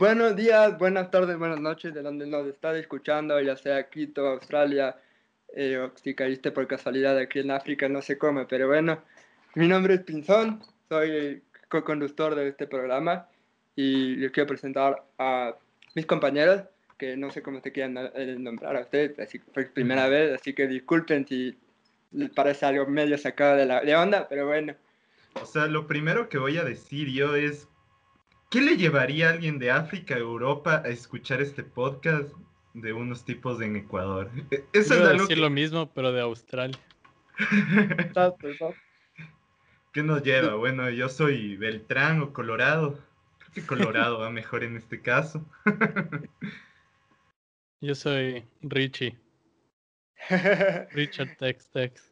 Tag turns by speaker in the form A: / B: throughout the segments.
A: Buenos días, buenas tardes, buenas noches, de donde nos está escuchando, ya sea Quito, Australia, eh, o si caíste por casualidad aquí en África, no sé cómo, pero bueno, mi nombre es Pinzón, soy co-conductor de este programa y les quiero presentar a mis compañeros, que no sé cómo se quieran eh, nombrar a ustedes, así que fue primera vez, así que disculpen si les parece algo medio sacado de la de onda, pero bueno.
B: O sea, lo primero que voy a decir yo es, ¿qué le llevaría a alguien de África a Europa a escuchar este podcast de unos tipos en Ecuador?
C: E, eso es algo decir lo mismo, pero de Australia.
B: ¿Qué nos lleva? Bueno, yo soy Beltrán o Colorado. Creo que Colorado va mejor en este caso.
C: yo soy Richie. Richard Tex Tex.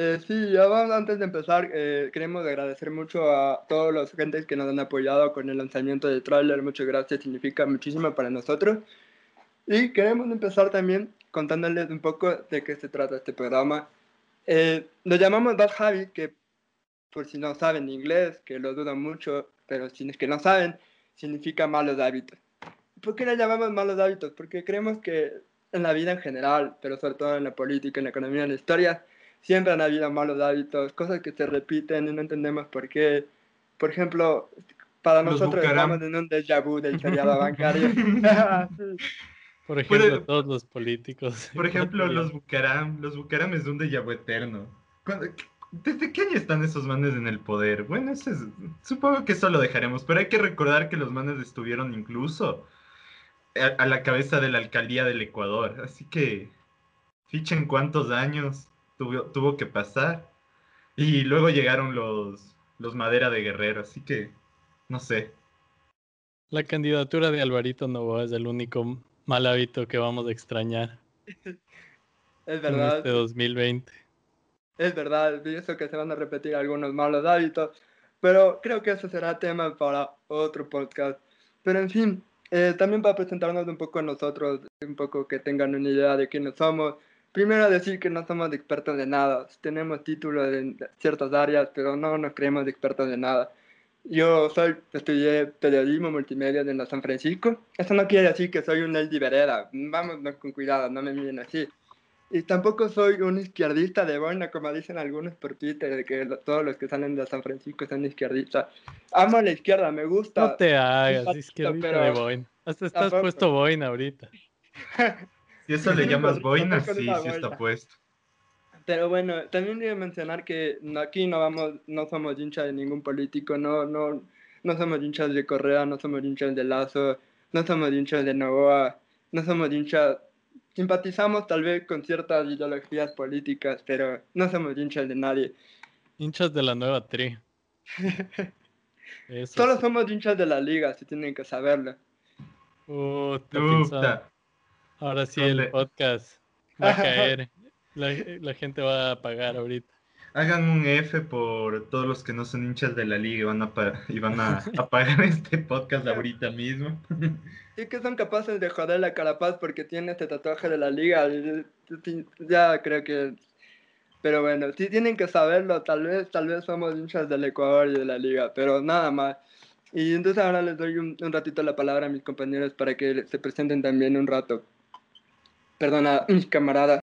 A: Eh, sí, ya vamos, antes de empezar, eh, queremos agradecer mucho a todos los gentes que nos han apoyado con el lanzamiento del tráiler. Muchas gracias, significa muchísimo para nosotros. Y queremos empezar también contándoles un poco de qué se trata este programa. Eh, llamamos Bad Javi, que por si no saben inglés, que lo dudo mucho, pero si es que no saben, significa malos hábitos. ¿Por qué le llamamos malos hábitos? Porque creemos que en la vida en general, pero sobre todo en la política, en la economía, en la historia, siempre han habido malos hábitos, cosas que se repiten y no entendemos por qué. Por ejemplo, para nosotros estamos en un déjà vu del feriado bancario.
C: Por ejemplo, todos los políticos.
B: Por ejemplo, los Bucaram. Los Bucaram es un déjà vu eterno. ¿Desde qué año están esos manes en el poder? Bueno, ese supongo que eso lo dejaremos, pero hay que recordar que los manes estuvieron incluso a, a la cabeza de la alcaldía del Ecuador. Así que fichen cuántos años tuvo, que pasar. Y luego llegaron los, los Madera de Guerrero, así que no sé.
C: La candidatura de Alvarito Novoa es el único mal hábito que vamos a extrañar.
A: es verdad.
C: En este 2020.
A: Es verdad, pienso que se van a repetir algunos malos hábitos, pero creo que eso será tema para otro podcast. Pero en fin, eh, también para presentarnos un poco a nosotros, un poco que tengan una idea de quiénes somos, Primero decir que no somos expertos de nada. Tenemos títulos en ciertas áreas, pero no nos creemos expertos de nada. Yo soy, estudié periodismo multimedia en la San Francisco. Eso no quiere decir que soy un Eldi Vereda. Vamos con cuidado, no me miren así. Y tampoco soy un izquierdista de boina, como dicen algunos por Twitter, de que todos los que salen de San Francisco son izquierdistas. Amo la izquierda, me gusta.
C: No te hagas, izquierdista de boina. Hasta estás puesto boina ahorita.
B: Si eso le llamas boina, sí, sí está puesto.
A: Pero bueno, también quiero mencionar que aquí no vamos, no somos hinchas de ningún político, no, no, no somos hinchas de Correa, no somos hinchas de Lazo, no somos hinchas de Novoa, no somos hinchas, simpatizamos tal vez con ciertas ideologías políticas, pero no somos hinchas de nadie.
C: Hinchas de la nueva tri.
A: Solo somos hinchas de la liga, si tienen que saberlo.
C: Ahora sí el podcast va a caer. La, gente va a pagar ahorita.
B: Hagan un F por todos los que no son hinchas de la liga y van a, y van a, pagar este podcast ahorita mismo.
A: Sí que son capaces de joder la Carapaz porque tiene este tatuaje de la liga. Ya creo que... Pero bueno, sí tienen que saberlo. Tal vez, tal vez somos hinchas del Ecuador y de la liga, pero nada más. Y entonces ahora les doy un, un ratito la palabra a mis compañeros para que se presenten también un rato perdona, mis camaradas.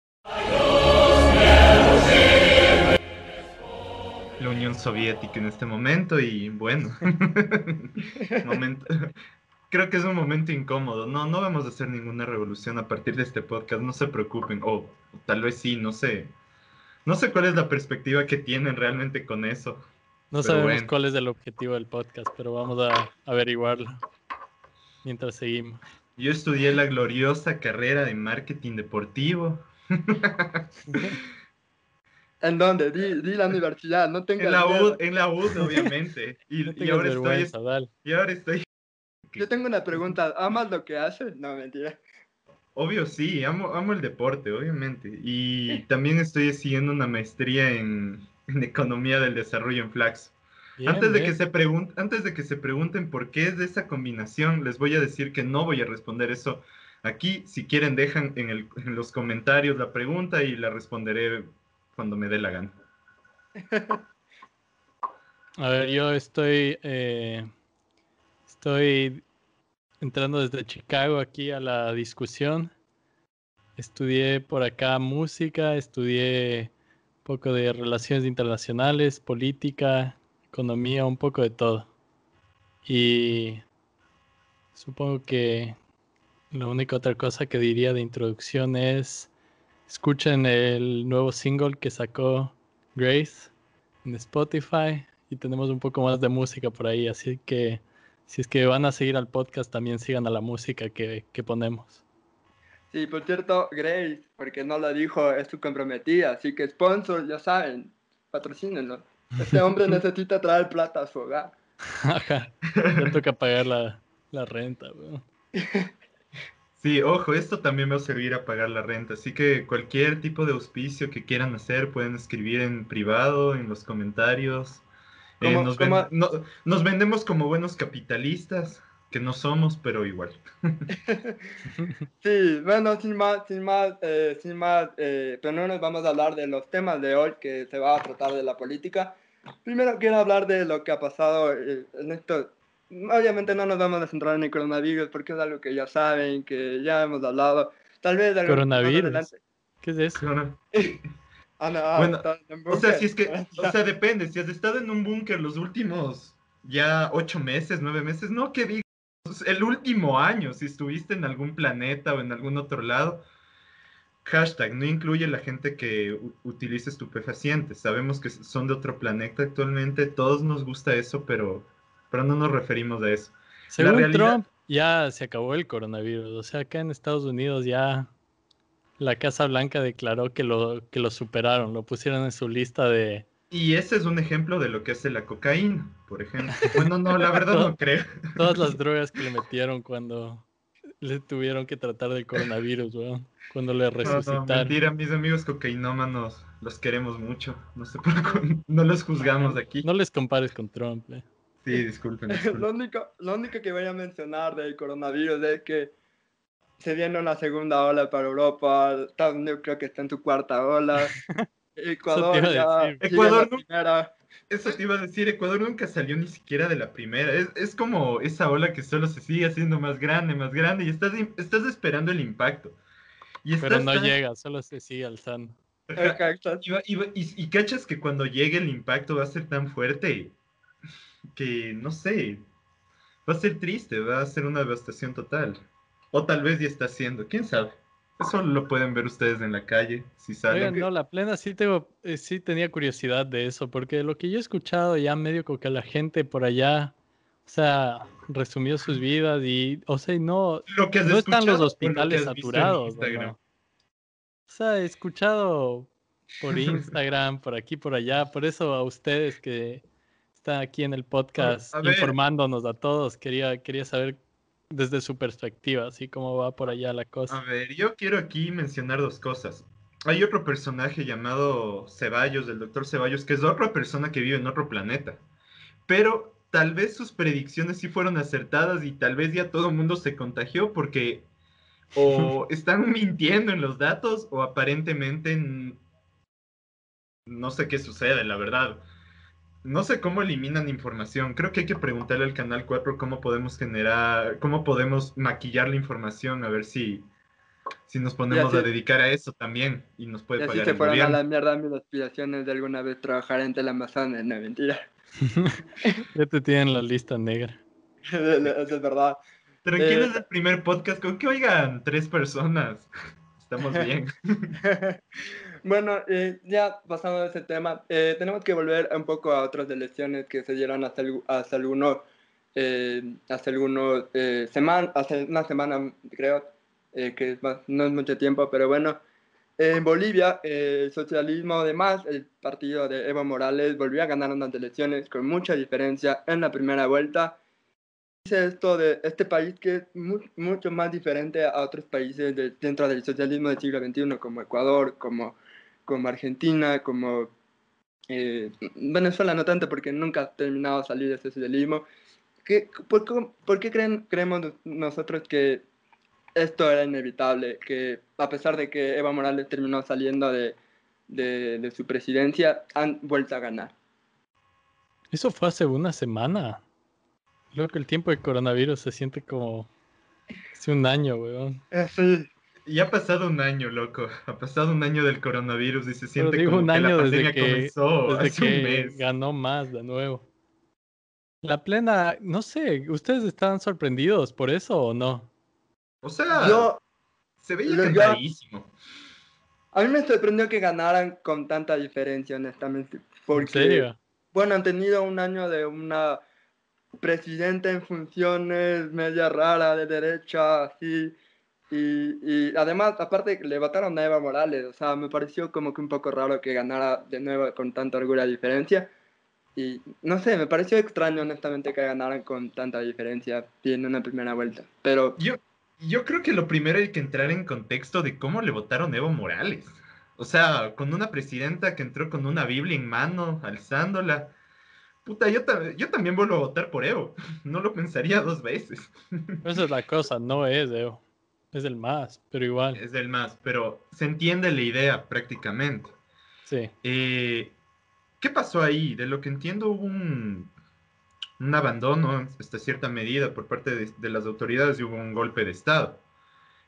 B: La Unión Soviética en este momento y bueno, momento, creo que es un momento incómodo. No, no vamos a hacer ninguna revolución a partir de este podcast, no se preocupen, o tal vez sí, no sé. No sé cuál es la perspectiva que tienen realmente con eso.
C: No sabemos cuál es el objetivo del podcast, pero vamos a averiguarlo mientras seguimos.
B: Yo estudié la gloriosa carrera de marketing deportivo.
A: ¿En dónde? Di, la universidad, no tengo
B: en la UD, en la UD, obviamente. Y, ahora estoy, y ahora estoy.
A: Yo tengo una pregunta. ¿Amas lo que haces? No, mentira.
B: Obvio, sí, amo, amo el deporte, obviamente. Y también estoy siguiendo una maestría en, en economía del desarrollo en Flax antes, de que se antes de que se pregunten por qué es de esa combinación, les voy a decir que no voy a responder eso aquí. Si quieren, dejan en, los comentarios la pregunta y la responderé cuando me dé la gana.
C: A ver, yo estoy, eh, estoy entrando desde Chicago aquí a la discusión. Estudié por acá música, estudié un poco de relaciones internacionales, política, economía, un poco de todo. Y supongo que la única otra cosa que diría de introducción es escuchen el nuevo single que sacó Grace en Spotify y tenemos un poco más de música por ahí, así que si es que van a seguir al podcast también sigan a la música que, que ponemos.
A: Sí, por cierto, Grace, porque no lo dijo, es su comprometida, así que sponsor, ya saben, patrocínenlo. Este hombre necesita traer plata a su hogar.
C: Ajá, ya toca pagar la, la renta, weón.
B: Sí, ojo, esto también va a servir a pagar la renta, así que cualquier tipo de auspicio que quieran hacer pueden escribir en privado, en los comentarios. Eh,
A: ¿Cómo-
B: nos, ven-
A: cómo-
B: no- nos vendemos como buenos capitalistas, que no somos, pero igual.
A: Sí, bueno, sin más, sin más, eh, sin más, eh, pero no nos vamos a hablar de los temas de hoy que se va a tratar de la política. Primero quiero hablar de lo que ha pasado eh, en esto. Obviamente no nos vamos a centrar en el coronavirus porque es algo que ya saben, que ya hemos hablado. Tal vez algo más
C: Coronavirus.
A: adelante-
C: ¿Qué es eso?
A: Ah, no, ah,
B: Bueno, O sea, si es que, o sea, depende, si has estado en un búnker los últimos ya ocho meses, nueve meses, no que digas, el último año, si estuviste en algún planeta o en algún otro lado, hashtag, no incluye la gente que utiliza estupefacientes, sabemos que son de otro planeta actualmente, todos nos gusta eso, pero, pero no nos referimos a eso.
C: Según
B: realidad-
C: Trump, ya se acabó el coronavirus. O sea, acá en Estados Unidos ya la Casa Blanca declaró que lo, que lo superaron, lo pusieron en su lista de...
B: Y ese es un ejemplo de lo que hace la cocaína, por ejemplo. Bueno, no, la verdad no creo.
C: Todas las drogas que le metieron cuando le tuvieron que tratar del coronavirus, weón. Cuando le
B: No, no,
C: resucitaron.
B: mentira, mis amigos cocainómanos, los queremos mucho. No se preocupen, no los juzgamos aquí.
C: No les compares con Trump, eh.
B: Sí, disculpen,
A: Lo único, lo único que voy a mencionar del coronavirus es que se viene una segunda ola para Europa. Estados Unidos creo que está en su cuarta ola. Ecuador ya
B: Ecuador
A: la primera.
B: Eso te iba a decir, Ecuador nunca salió ni siquiera de la primera. Es, es como esa ola que solo se sigue haciendo más grande, más grande, y estás, estás esperando el impacto. Y
C: Pero no
B: tan-
C: llega, solo se sigue alzando.
A: Exacto.
B: Y, y y- y cachas que cuando llegue el impacto va a ser tan fuerte que, no sé, va a ser triste, va a ser una devastación total. O tal vez ya está haciendo, quién sabe. Eso lo pueden ver ustedes en la calle, si salen.
C: Oigan, no, la plena sí tengo, eh, sí tenía curiosidad de eso, porque lo que yo he escuchado ya medio como que la gente por allá, o sea, resumió sus vidas y, o sea, y no,
B: Lo que
C: no están los
B: lo
C: hospitales saturados. O sea, he escuchado por Instagram, por aquí, por allá, por eso a ustedes que están aquí en el podcast
B: a ver.
C: informándonos a todos, quería, quería saber desde su perspectiva, así cómo va por allá la
B: A
C: cosa.
B: ver, yo quiero aquí mencionar dos cosas. Hay otro personaje llamado Ceballos, el doctor Ceballos, que es otra persona que vive en otro planeta. Pero tal vez sus predicciones sí fueron acertadas y tal vez ya todo el mundo se contagió porque o están mintiendo en los datos o aparentemente no sé qué sucede, la verdad. No sé cómo eliminan información. Creo que hay que preguntarle al Canal 4 cómo podemos generar, cómo podemos maquillar la información, a ver si, si nos ponemos
A: así-
B: a dedicar a eso también y nos
A: Y
B: puede
A: así
B: pagar
A: se
B: el
A: fueron a la mierda mis aspiraciones de alguna vez trabajar en Teleamazonas. No, mentira.
C: Ya te tienen la lista negra.
A: Eso es verdad.
B: Tranquilo,
A: Eh,
B: es el primer podcast con que oigan tres personas. Estamos bien.
A: bueno, eh, ya pasando de ese tema, eh, tenemos que volver un poco a otras elecciones que se dieron hace, hace algunos, eh, hace algunos eh, seman- hace una semana creo, eh, que es más- no es mucho tiempo, pero bueno, en Bolivia eh, el socialismo además, el partido de Evo Morales volvió a ganar unas elecciones con mucha diferencia en la primera vuelta. Dice esto de este país que es mu- mucho más diferente a otros países de- dentro del socialismo del siglo XXI, como Ecuador, como, como Argentina, como eh, Venezuela, no tanto porque nunca ha terminado de salir de ese socialismo. ¿Qué, por, por qué creen, creemos nos- nosotros que esto era inevitable? Que a pesar de que Evo Morales terminó saliendo de, de, de su presidencia, han vuelto a ganar.
C: Eso fue hace una semana. Creo que el tiempo de coronavirus se siente como Hace un año, weón.
A: Eh, sí.
B: Y ha pasado un año, loco. Ha pasado un año del coronavirus y se siente
C: digo
B: como
C: un
B: que la
C: año desde
B: pandemia
C: que,
B: comenzó
C: desde
B: hace un mes.
C: ganó más de nuevo. La plena, no sé, ¿ustedes estaban sorprendidos por eso o no?
B: O sea,
A: Yo,
B: se veía
A: lo- yo-
B: cantadísimo.
A: a mí me sorprendió que ganaran con tanta diferencia, honestamente. Porque,
C: ¿En serio?
A: bueno, han tenido un año de una presidenta en funciones media rara de derecha, así. Y, y además, aparte, le votaron a Eva Morales. O sea, me pareció como que un poco raro que ganara de nuevo con tanta orgullo diferencia. Y no sé, me pareció extraño, honestamente, que ganaran con tanta diferencia en una primera vuelta. Pero
B: Yo, yo creo que lo primero hay que entrar en contexto de cómo le votaron a Evo Morales. O sea, con una presidenta que entró con una Biblia en mano, alzándola. Puta, yo, ta- yo también vuelvo a votar por Evo. No lo pensaría dos veces.
C: Esa es la cosa, no es Evo. Es el más, pero igual.
B: Es el más, pero se entiende la idea prácticamente.
C: Sí.
B: Eh, ¿Qué pasó ahí? De lo que entiendo hubo un, un abandono hasta cierta medida por parte de, de las autoridades y hubo un golpe de Estado.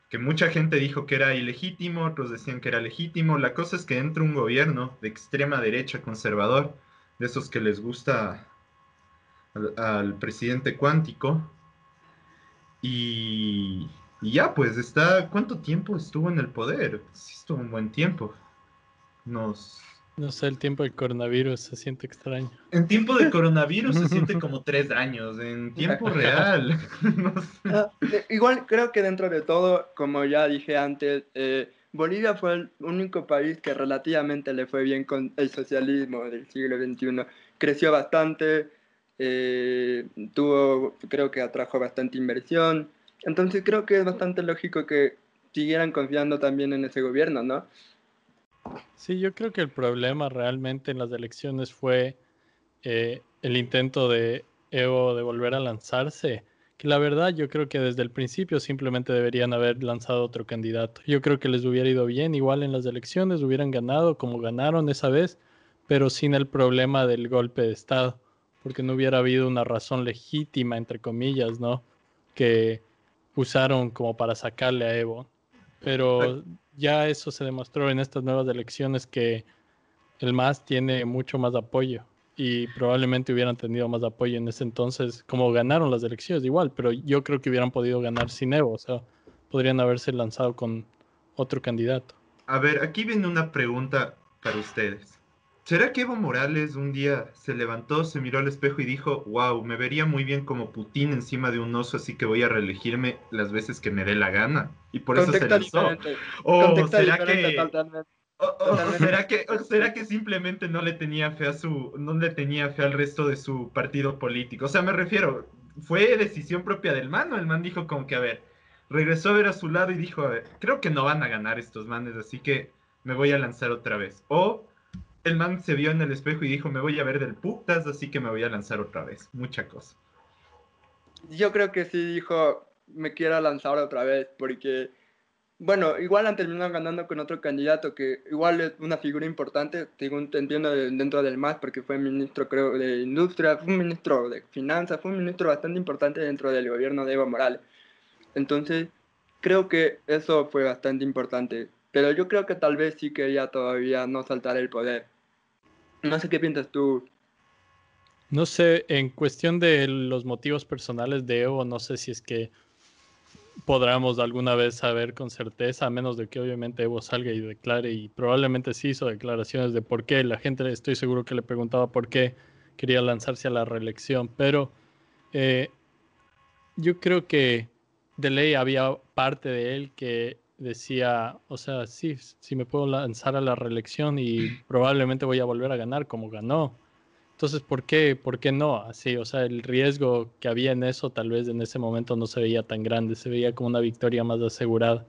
B: Que mucha gente dijo que era ilegítimo, otros decían que era legítimo. La cosa es que entra un gobierno de extrema derecha conservador, de esos que les gusta al, al presidente cuántico. Y, y ya, pues está. ¿Cuánto tiempo estuvo en el poder? Sí, estuvo un buen tiempo. Nos.
C: No sé, el tiempo del coronavirus se siente extraño.
B: En tiempo de coronavirus se siente como tres años. En tiempo real. no sé.
A: Ah, eh, Igual creo que dentro de todo, como ya dije antes, eh, Bolivia fue el único país que relativamente le fue bien con el socialismo del siglo XXI. Creció bastante, eh, tuvo, creo que atrajo bastante inversión. Entonces creo que es bastante lógico que siguieran confiando también en ese gobierno, ¿no?
C: Sí, yo creo que el problema realmente en las elecciones fue eh, el intento de Evo de volver a lanzarse, que la verdad yo creo que desde el principio simplemente deberían haber lanzado otro candidato. Yo creo que les hubiera ido bien, igual en las elecciones hubieran ganado como ganaron esa vez, pero sin el problema del golpe de Estado, porque no hubiera habido una razón legítima, entre comillas, ¿no? Que usaron como para sacarle a Evo. Pero ya eso se demostró en estas nuevas elecciones que el MAS tiene mucho más apoyo y probablemente hubieran tenido más apoyo en ese entonces, como ganaron las elecciones igual, pero yo creo que hubieran podido ganar sin Evo, o sea, podrían haberse lanzado con otro candidato.
B: A ver, aquí viene una pregunta para ustedes. ¿Será que Evo Morales un día se levantó, se miró al espejo y dijo, wow, me vería muy bien como Putin encima de un oso, así que voy a reelegirme las veces que me dé la gana? Y por eso se lanzó.
A: diferente.
B: ¿O será
A: diferente
B: que,
A: totalmente.
B: O- o- o será que, o será que simplemente no le tenía fe a su, no le tenía fe al resto de su partido político? O sea, me refiero, fue decisión propia del man, ¿no? El man dijo como que, a ver, regresó a ver a su lado y dijo, a ver, creo que no van a ganar estos manes, así que me voy a lanzar otra vez. O el man se vio en el espejo y dijo, me voy a ver del putas, así que me voy a lanzar otra vez. Mucha cosa.
A: Yo creo que sí dijo, me quiero lanzar otra vez, porque, bueno, igual han terminado ganando con otro candidato que igual es una figura importante, según te entiendo, de- dentro del MAS, porque fue ministro, creo, de Industria, fue ministro de Finanzas, fue un ministro bastante importante dentro del gobierno de Evo Morales. Entonces, creo que eso fue bastante importante, pero yo creo que tal vez sí quería todavía no saltar el poder. No sé qué piensas tú.
C: No sé, en cuestión de los motivos personales de Evo, no sé si es que podamos alguna vez saber con certeza, a menos de que obviamente Evo salga y declare, y probablemente sí hizo declaraciones de por qué. La gente estoy seguro que le preguntaba por qué quería lanzarse a la reelección, pero eh, yo creo que de ley había parte de él que decía, o sea, sí, sí me puedo lanzar a la reelección y probablemente voy a volver a ganar como ganó. Entonces, ¿por qué, ¿por qué no? Así, o sea, el riesgo que había en eso tal vez en ese momento no se veía tan grande, se veía como una victoria más asegurada.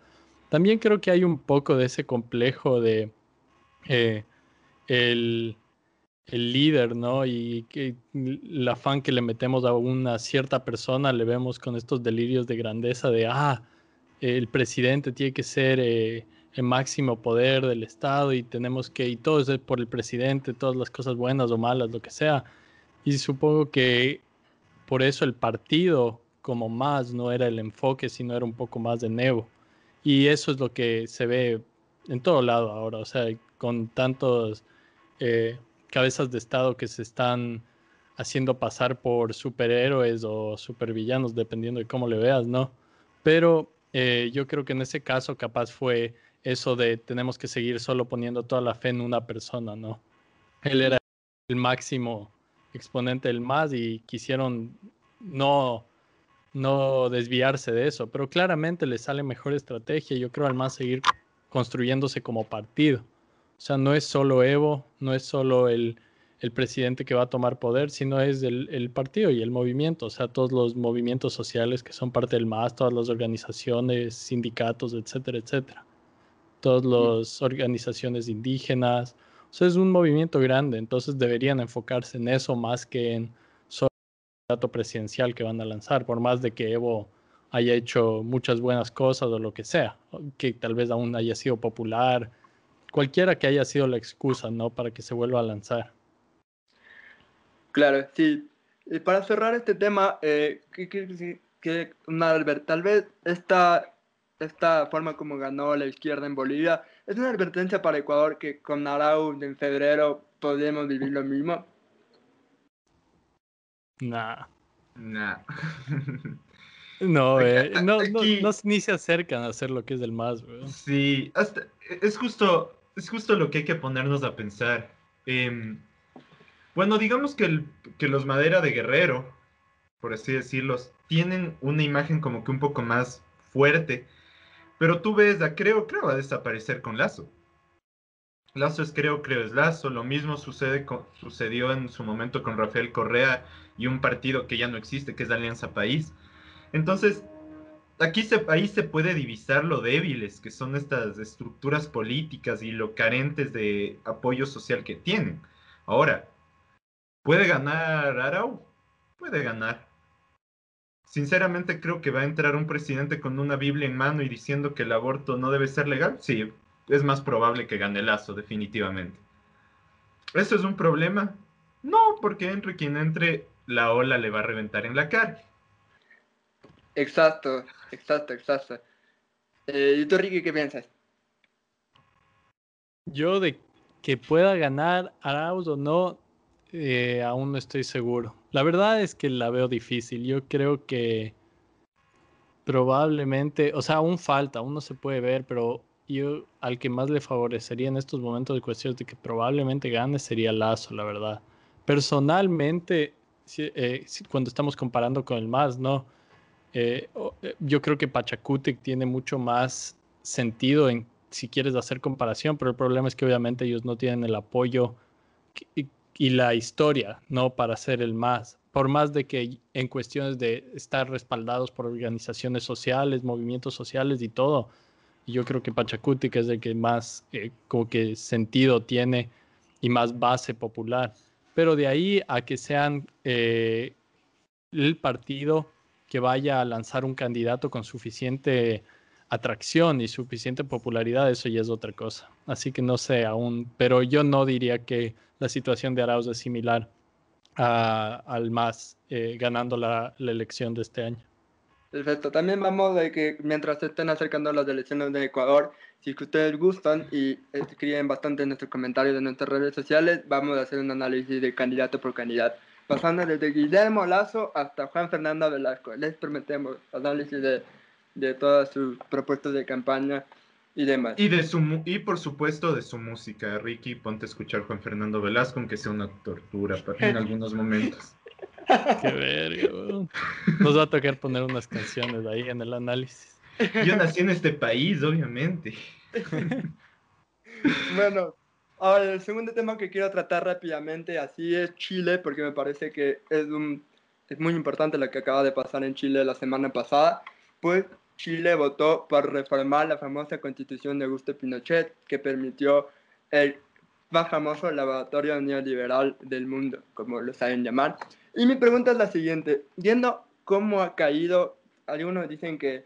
C: También creo que hay un poco de ese complejo de eh, el, el líder, ¿no? Y que el afán que le metemos a una cierta persona, le vemos con estos delirios de grandeza de, ah, el presidente tiene que ser eh, el máximo poder del Estado y tenemos que, y todo es por el presidente, todas las cosas buenas o malas, lo que sea. Y supongo que por eso el partido como más, no era el enfoque, sino era un poco más de Nevo. Y eso es lo que se ve en todo lado ahora, o sea, con tantos eh, cabezas de Estado que se están haciendo pasar por superhéroes o supervillanos, dependiendo de cómo le veas, ¿no? Pero eh, yo creo que en ese caso capaz fue eso de tenemos que seguir solo poniendo toda la fe en una persona, ¿no? Él era el máximo exponente del más y quisieron no, no desviarse de eso, pero claramente le sale mejor estrategia, yo creo, al más seguir construyéndose como partido. O sea, no es solo Evo, no es solo el, el presidente que va a tomar poder, sino es el, el, partido y el movimiento, o sea, todos los movimientos sociales que son parte del MAS, todas las organizaciones, sindicatos, etcétera, etcétera. Todas las organizaciones indígenas, o sea, es un movimiento grande, entonces deberían enfocarse en eso más que en solo el dato presidencial que van a lanzar, por más de que Evo haya hecho muchas buenas cosas o lo que sea, que tal vez aún haya sido popular, cualquiera que haya sido la excusa, ¿no? Para que se vuelva a lanzar.
A: Claro, sí. Y para cerrar este tema, eh, que, que, que, tal vez esta, esta forma como ganó la izquierda en Bolivia es una advertencia para Ecuador que con Arau en febrero podemos vivir lo mismo.
C: Nah.
B: Nah.
C: No, eh, no, no, no, ni se acercan a hacer lo que es del más, bro.
B: Sí, hasta, es, justo, es justo lo que hay que ponernos a pensar. Eh, bueno, digamos que, el, que los Madera de Guerrero, por así decirlo, tienen una imagen como que un poco más fuerte, pero tú ves a Creo, Creo va a desaparecer con Lazo. Lazo es Creo, Creo es Lazo. Lo mismo sucede con, sucedió en su momento con Rafael Correa y un partido que ya no existe, que es Alianza País. Entonces, aquí se, ahí se puede divisar lo débiles que son estas estructuras políticas y lo carentes de apoyo social que tienen. Ahora, ¿puede ganar Arau? Puede ganar. Sinceramente creo que va a entrar un presidente con una Biblia en mano y diciendo que el aborto no debe ser legal. Sí, es más probable que gane Lazo, definitivamente. ¿Eso es un problema? No, porque entre quien entre, la ola le va a reventar en la cara.
A: Exacto, exacto, exacto. Eh, ¿Y tú, Ricky, qué piensas?
C: Yo de que pueda ganar Arauz o no, eh, aún no estoy seguro. La verdad es que la veo difícil. Yo creo que probablemente, o sea, aún falta, aún no se puede ver, pero yo al que más le favorecería en estos momentos de cuestiones de que probablemente gane sería Lazo, la verdad. Personalmente, eh, cuando estamos comparando con el más, ¿no? Eh, eh, yo creo que Pachacútec tiene mucho más sentido en si quieres hacer comparación, pero el problema es que obviamente ellos no tienen el apoyo y, y la historia, ¿no? Para ser el más. Por más de que en cuestiones de estar respaldados por organizaciones sociales, movimientos sociales y todo, yo creo que Pachacútec es el que más eh, como que sentido tiene y más base popular. Pero de ahí a que sean eh, el partido que vaya a lanzar un candidato con suficiente atracción y suficiente popularidad, eso ya es otra cosa. Así que no sé aún, pero yo no diría que la situación de Arauz es similar a, al MAS eh, ganando la, la, elección de este año.
A: Perfecto, también vamos de que mientras se estén acercando las elecciones de Ecuador, si ustedes gustan y escriben bastante en nuestros comentarios de nuestras redes sociales, vamos a hacer un análisis de candidato por candidato pasando desde Guillermo Lazo hasta Juan Fernando Velasco. Les prometemos análisis de, de todas sus propuestas de campaña y demás.
B: Y, de su, y por supuesto de su música. Ricky, ponte a escuchar Juan Fernando Velasco, aunque sea una tortura para en algunos momentos.
C: Qué verga, Nos va a tocar poner unas canciones ahí en el análisis.
B: Yo nací en este país, obviamente.
A: bueno, Ahora, el segundo tema que quiero tratar rápidamente, así es Chile, porque me parece que es, un, es muy importante lo que acaba de pasar en Chile la semana pasada, pues Chile votó por reformar la famosa constitución de Augusto Pinochet, que permitió el más famoso laboratorio neoliberal del mundo, como lo saben llamar. Y mi pregunta es la siguiente, viendo cómo ha caído, algunos dicen que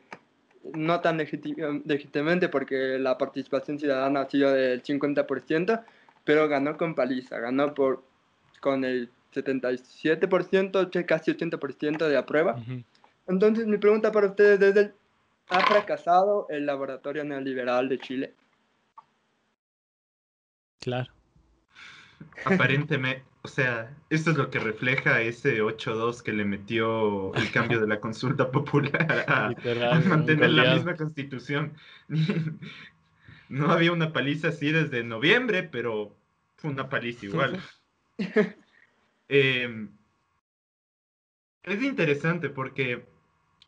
A: no tan legítimamente porque la participación ciudadana ha sido del 50%, pero ganó con paliza, ganó por con el 77%, casi 80% de aprueba. Uh -huh. Entonces, mi pregunta para ustedes es, el- ¿ha fracasado el laboratorio neoliberal de Chile?
C: Claro.
B: Aparentemente, o sea, esto es lo que refleja ese 8-2 que le metió el cambio de la consulta popular a,
C: Literal,
B: a
C: un
B: mantener la
C: goleado.
B: misma constitución. No había una paliza así desde noviembre, pero fue una paliza igual. Em, es interesante porque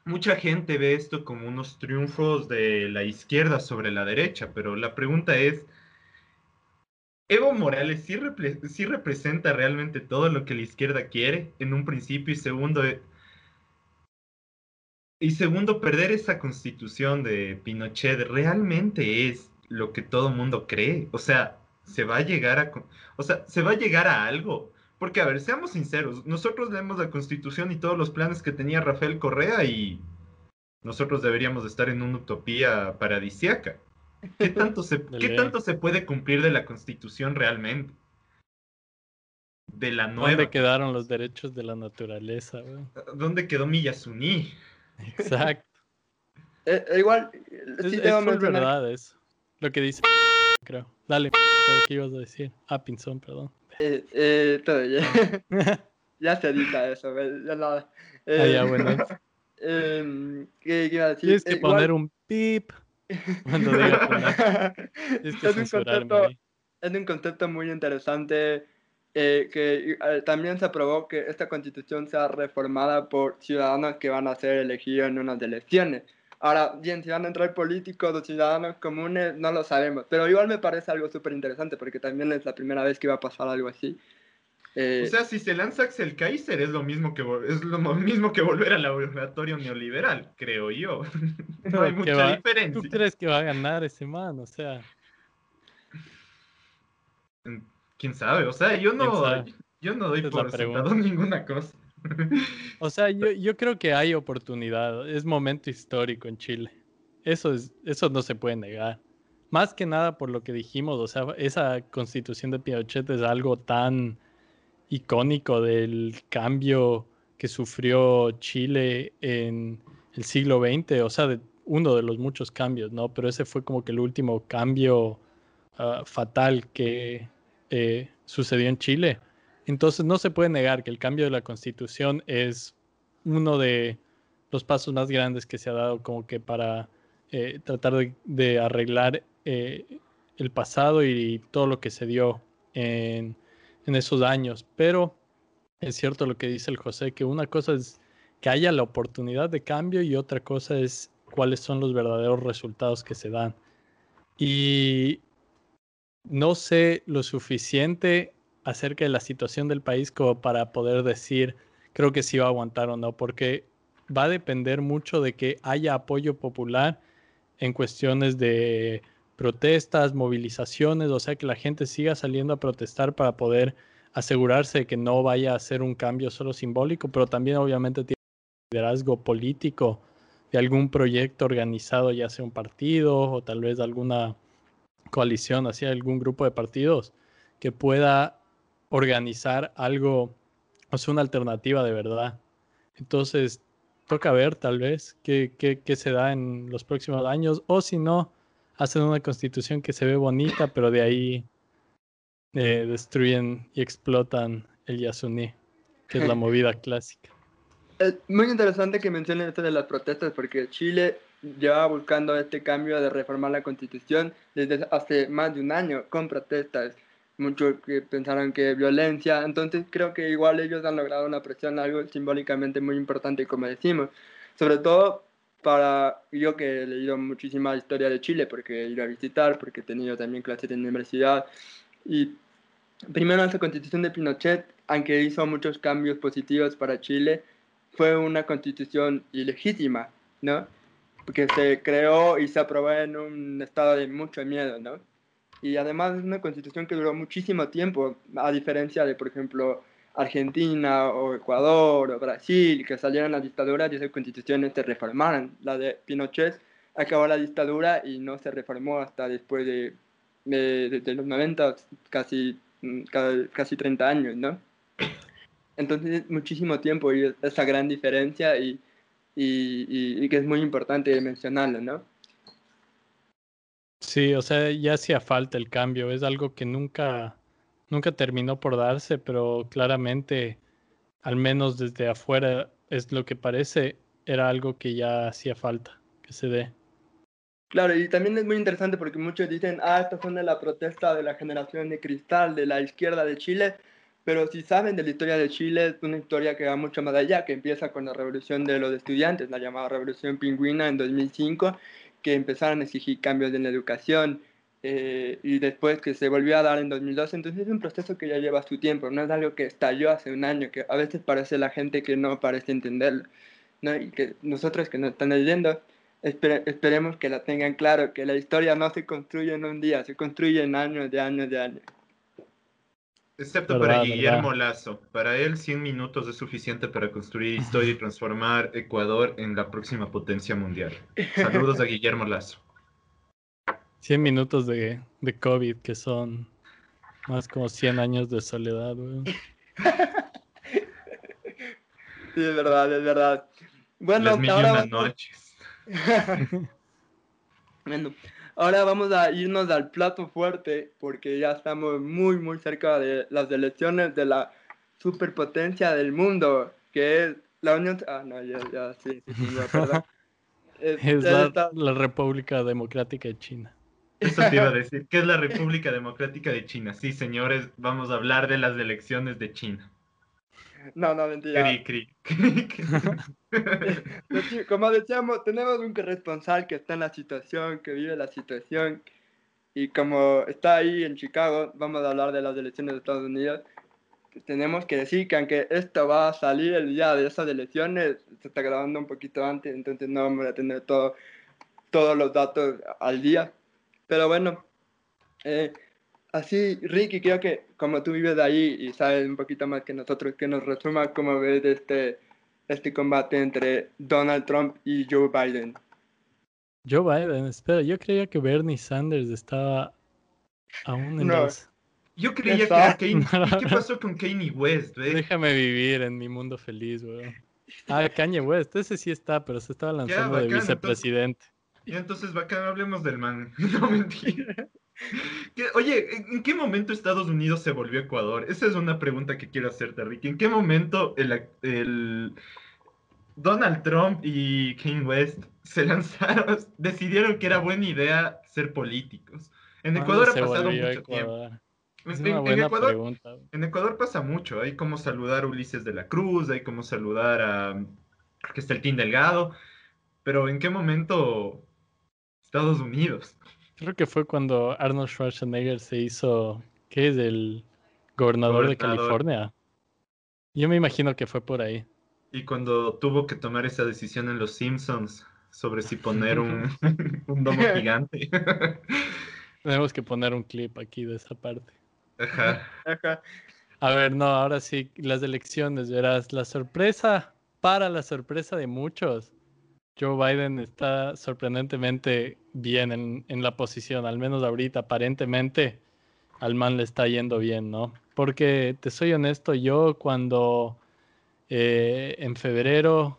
B: mucha gente ve esto como unos triunfos de la izquierda sobre la derecha, pero la pregunta es, ¿Evo Morales sí, repre- sí representa realmente todo lo que la izquierda quiere en un principio y segundo, eh, y segundo, perder esa constitución de Pinochet realmente es lo que todo mundo cree? O sea, se va a llegar a, o sea, se va a llegar a algo. Porque, a ver, seamos sinceros, nosotros leemos la constitución y todos los planes que tenía Rafael Correa y nosotros deberíamos de estar en una utopía paradisiaca. ¿Qué tanto se, ¿qué tanto se puede cumplir de la constitución realmente? De la nueva.
C: ¿Dónde quedaron los derechos de la naturaleza? weón?
B: ¿Dónde quedó Miyazuni?
C: Exacto.
A: Eh, eh, igual,
C: Es,
A: sí
C: es verdad eso. Lo que dice, creo. Dale, ¿qué ibas a decir? Ah, Pinzón, perdón.
A: Eh, eh, todo ya. ya se edita eso, ¿ves? ya nada.
C: Ah, ya,
A: Eh,
C: bueno.
A: em, ¿qué, qué iba a decir?
C: Tienes que
A: Eh, igual-
C: poner un pip cuando. Tienes que
A: es, un concepto, es un concepto muy interesante eh, que eh, también se aprobó que esta constitución sea reformada por ciudadanos que van a ser elegidos en unas elecciones. Ahora, bien, si van a entrar políticos o ciudadanos comunes, no lo sabemos, pero igual me parece algo súper interesante porque también es la primera vez que va a pasar algo así. Eh,
B: O sea, si se lanza Axel Kaiser es lo mismo que es lo mo- mismo que volver al laboratorio neoliberal, creo yo. No hay
C: ¿Qué
B: mucha
C: va? ¿Tú
B: diferencia.
C: crees que va a ganar ese man? O sea,
B: ¿Quién sabe? O sea, yo no, yo no doy por sentado ninguna cosa.
C: o sea, yo, yo creo que hay oportunidad. Es momento histórico en Chile. Eso es, eso no se puede negar. Más que nada por lo que dijimos, o sea, esa constitución de Pinochet es algo tan icónico del cambio que sufrió Chile en el siglo XX, o sea, de uno de los muchos cambios, ¿no? Pero ese fue como que el último cambio ah, fatal que eh, sucedió en Chile. Entonces no se puede negar que el cambio de la constitución es uno de los pasos más grandes que se ha dado como que para eh, tratar de, arreglar eh, el pasado y todo lo que se dio en, en esos años. Pero es cierto lo que dice el José, que una cosa es que haya la oportunidad de cambio y otra cosa es cuáles son los verdaderos resultados que se dan. Y no sé lo suficiente acerca de la situación del país como para poder decir, creo que sí va a aguantar o no, porque va a depender mucho de que haya apoyo popular en cuestiones de protestas, movilizaciones, o sea, que la gente siga saliendo a protestar para poder asegurarse de que no vaya a ser un cambio solo simbólico, pero también obviamente tiene liderazgo político de algún proyecto organizado, ya sea un partido o tal vez alguna coalición, así algún grupo de partidos que pueda organizar algo, o sea, una alternativa de verdad. Entonces, toca ver tal vez qué, qué, qué se da en los próximos años, o si no, hacen una constitución que se ve bonita, pero de ahí eh, destruyen y explotan el Yasuní, que es la movida clásica.
A: Es muy interesante que mencionen esto de las protestas porque Chile lleva buscando este cambio de reformar la constitución desde hace más de un año con protestas. Muchos que pensaron que violencia, entonces creo que igual ellos han logrado una presión, algo simbólicamente muy importante, como decimos. Sobre todo para yo que he leído muchísima historia de Chile, porque he ido a visitar, porque he tenido también clases de universidad. Y primero esa constitución de Pinochet, aunque hizo muchos cambios positivos para Chile, fue una constitución ilegítima, ¿no? Porque se creó y se aprobó en un estado de mucho miedo, ¿no? Y además es una constitución que duró muchísimo tiempo, a diferencia de, por ejemplo, Argentina o Ecuador o Brasil, que salieron las dictaduras y esas constituciones se reformaron. La de Pinochet acabó la dictadura y no se reformó hasta después de, de, de, los 90, casi, casi 30 años, ¿no? Entonces es muchísimo tiempo y esa gran diferencia y y, que es muy importante mencionarlo, ¿no?
C: Sí, o sea, ya hacía falta el cambio, es algo que nunca, nunca terminó por darse, pero claramente, al menos desde afuera, es lo que parece, era algo que ya hacía falta que se dé.
A: Claro, y también es muy interesante porque muchos dicen, ah, esto fue de la protesta de la generación de cristal de la izquierda de Chile, pero si saben de la historia de Chile, es una historia que va mucho más allá, que empieza con la revolución de los estudiantes, la llamada revolución pingüina en 2005, que empezaron a exigir cambios en la educación eh, y después que se volvió a dar en 2012. Entonces es un proceso que ya lleva su tiempo, no es algo que estalló hace un año, que a veces parece la gente que no parece entenderlo, ¿no? y que nosotros que nos están leyendo esperemos que la tengan claro, que la historia no se construye en un día, se construye en años de años de años.
B: Excepto para Guillermo Lazo. Para él 100 minutos es suficiente para construir historia y transformar Ecuador en la próxima potencia mundial. Saludos a Guillermo Lazo.
C: 100 minutos de, de COVID, que son más como 100 años de soledad,
A: Sí, es verdad, es verdad.
B: Bueno, ahora noches.
A: bueno, ahora vamos a irnos al plato fuerte porque ya estamos muy, muy cerca de las elecciones de la superpotencia del mundo, que es la Unión... Ah, no, ya, ya, sí, sí, perdón.
C: Es, la, la, República Democrática de China.
B: Eso te iba a decir. ¿Qué es la República Democrática de China? Sí, señores, vamos a hablar de las elecciones de China.
A: No, no, mentira. Como decíamos, tenemos un corresponsal que está en la situación, que vive la situación, y como está ahí en Chicago, vamos a hablar de las elecciones de Estados Unidos. Tenemos que decir que aunque esto va a salir el día de esas elecciones, se está grabando un poquito antes, entonces no vamos a tener todo, todos los datos al día. Pero bueno, eh, así, Ricky, creo que como tú vives ahí y sabes un poquito más que nosotros, que nos resuma cómo ves este, este combate entre Donald Trump y Joe Biden.
C: Joe Biden, espera, yo creía que Bernie Sanders estaba aún en
B: no. Yo creía que era Kanye. qué pasó con Kanye West,
C: Déjame vivir en mi mundo feliz, güey. Ah, Kanye West, ese sí está, pero se estaba lanzando de vicepresidente.
B: y entonces, bacán, hablemos del man. No mentira. Oye, ¿en qué momento Estados Unidos se volvió Ecuador? Esa es una pregunta que quiero hacerte, Ricky. ¿En qué momento el, Donald Trump y Kanye West se lanzaron, decidieron que era buena idea ser políticos? En Ecuador ha pasado mucho tiempo. en, Ecuador, pasa mucho. Hay como saludar a Ulises de la Cruz, hay como saludar a que está el Team Delgado. Pero ¿en qué momento Estados Unidos?
C: Creo que fue cuando Arnold Schwarzenegger se hizo, ¿qué es? El gobernador, de California. Yo me imagino que fue por ahí.
B: Y cuando tuvo que tomar esa decisión en Los Simpsons sobre si poner un, un domo gigante.
C: Tenemos que poner un clip aquí de esa parte.
B: Ajá.
A: Ajá.
C: A ver, no, ahora sí, las elecciones, verás, la sorpresa, para la sorpresa de muchos, Joe Biden está sorprendentemente bien en, la posición, al menos ahorita, aparentemente al man le está yendo bien, ¿no? Porque te soy honesto, yo cuando eh, en febrero,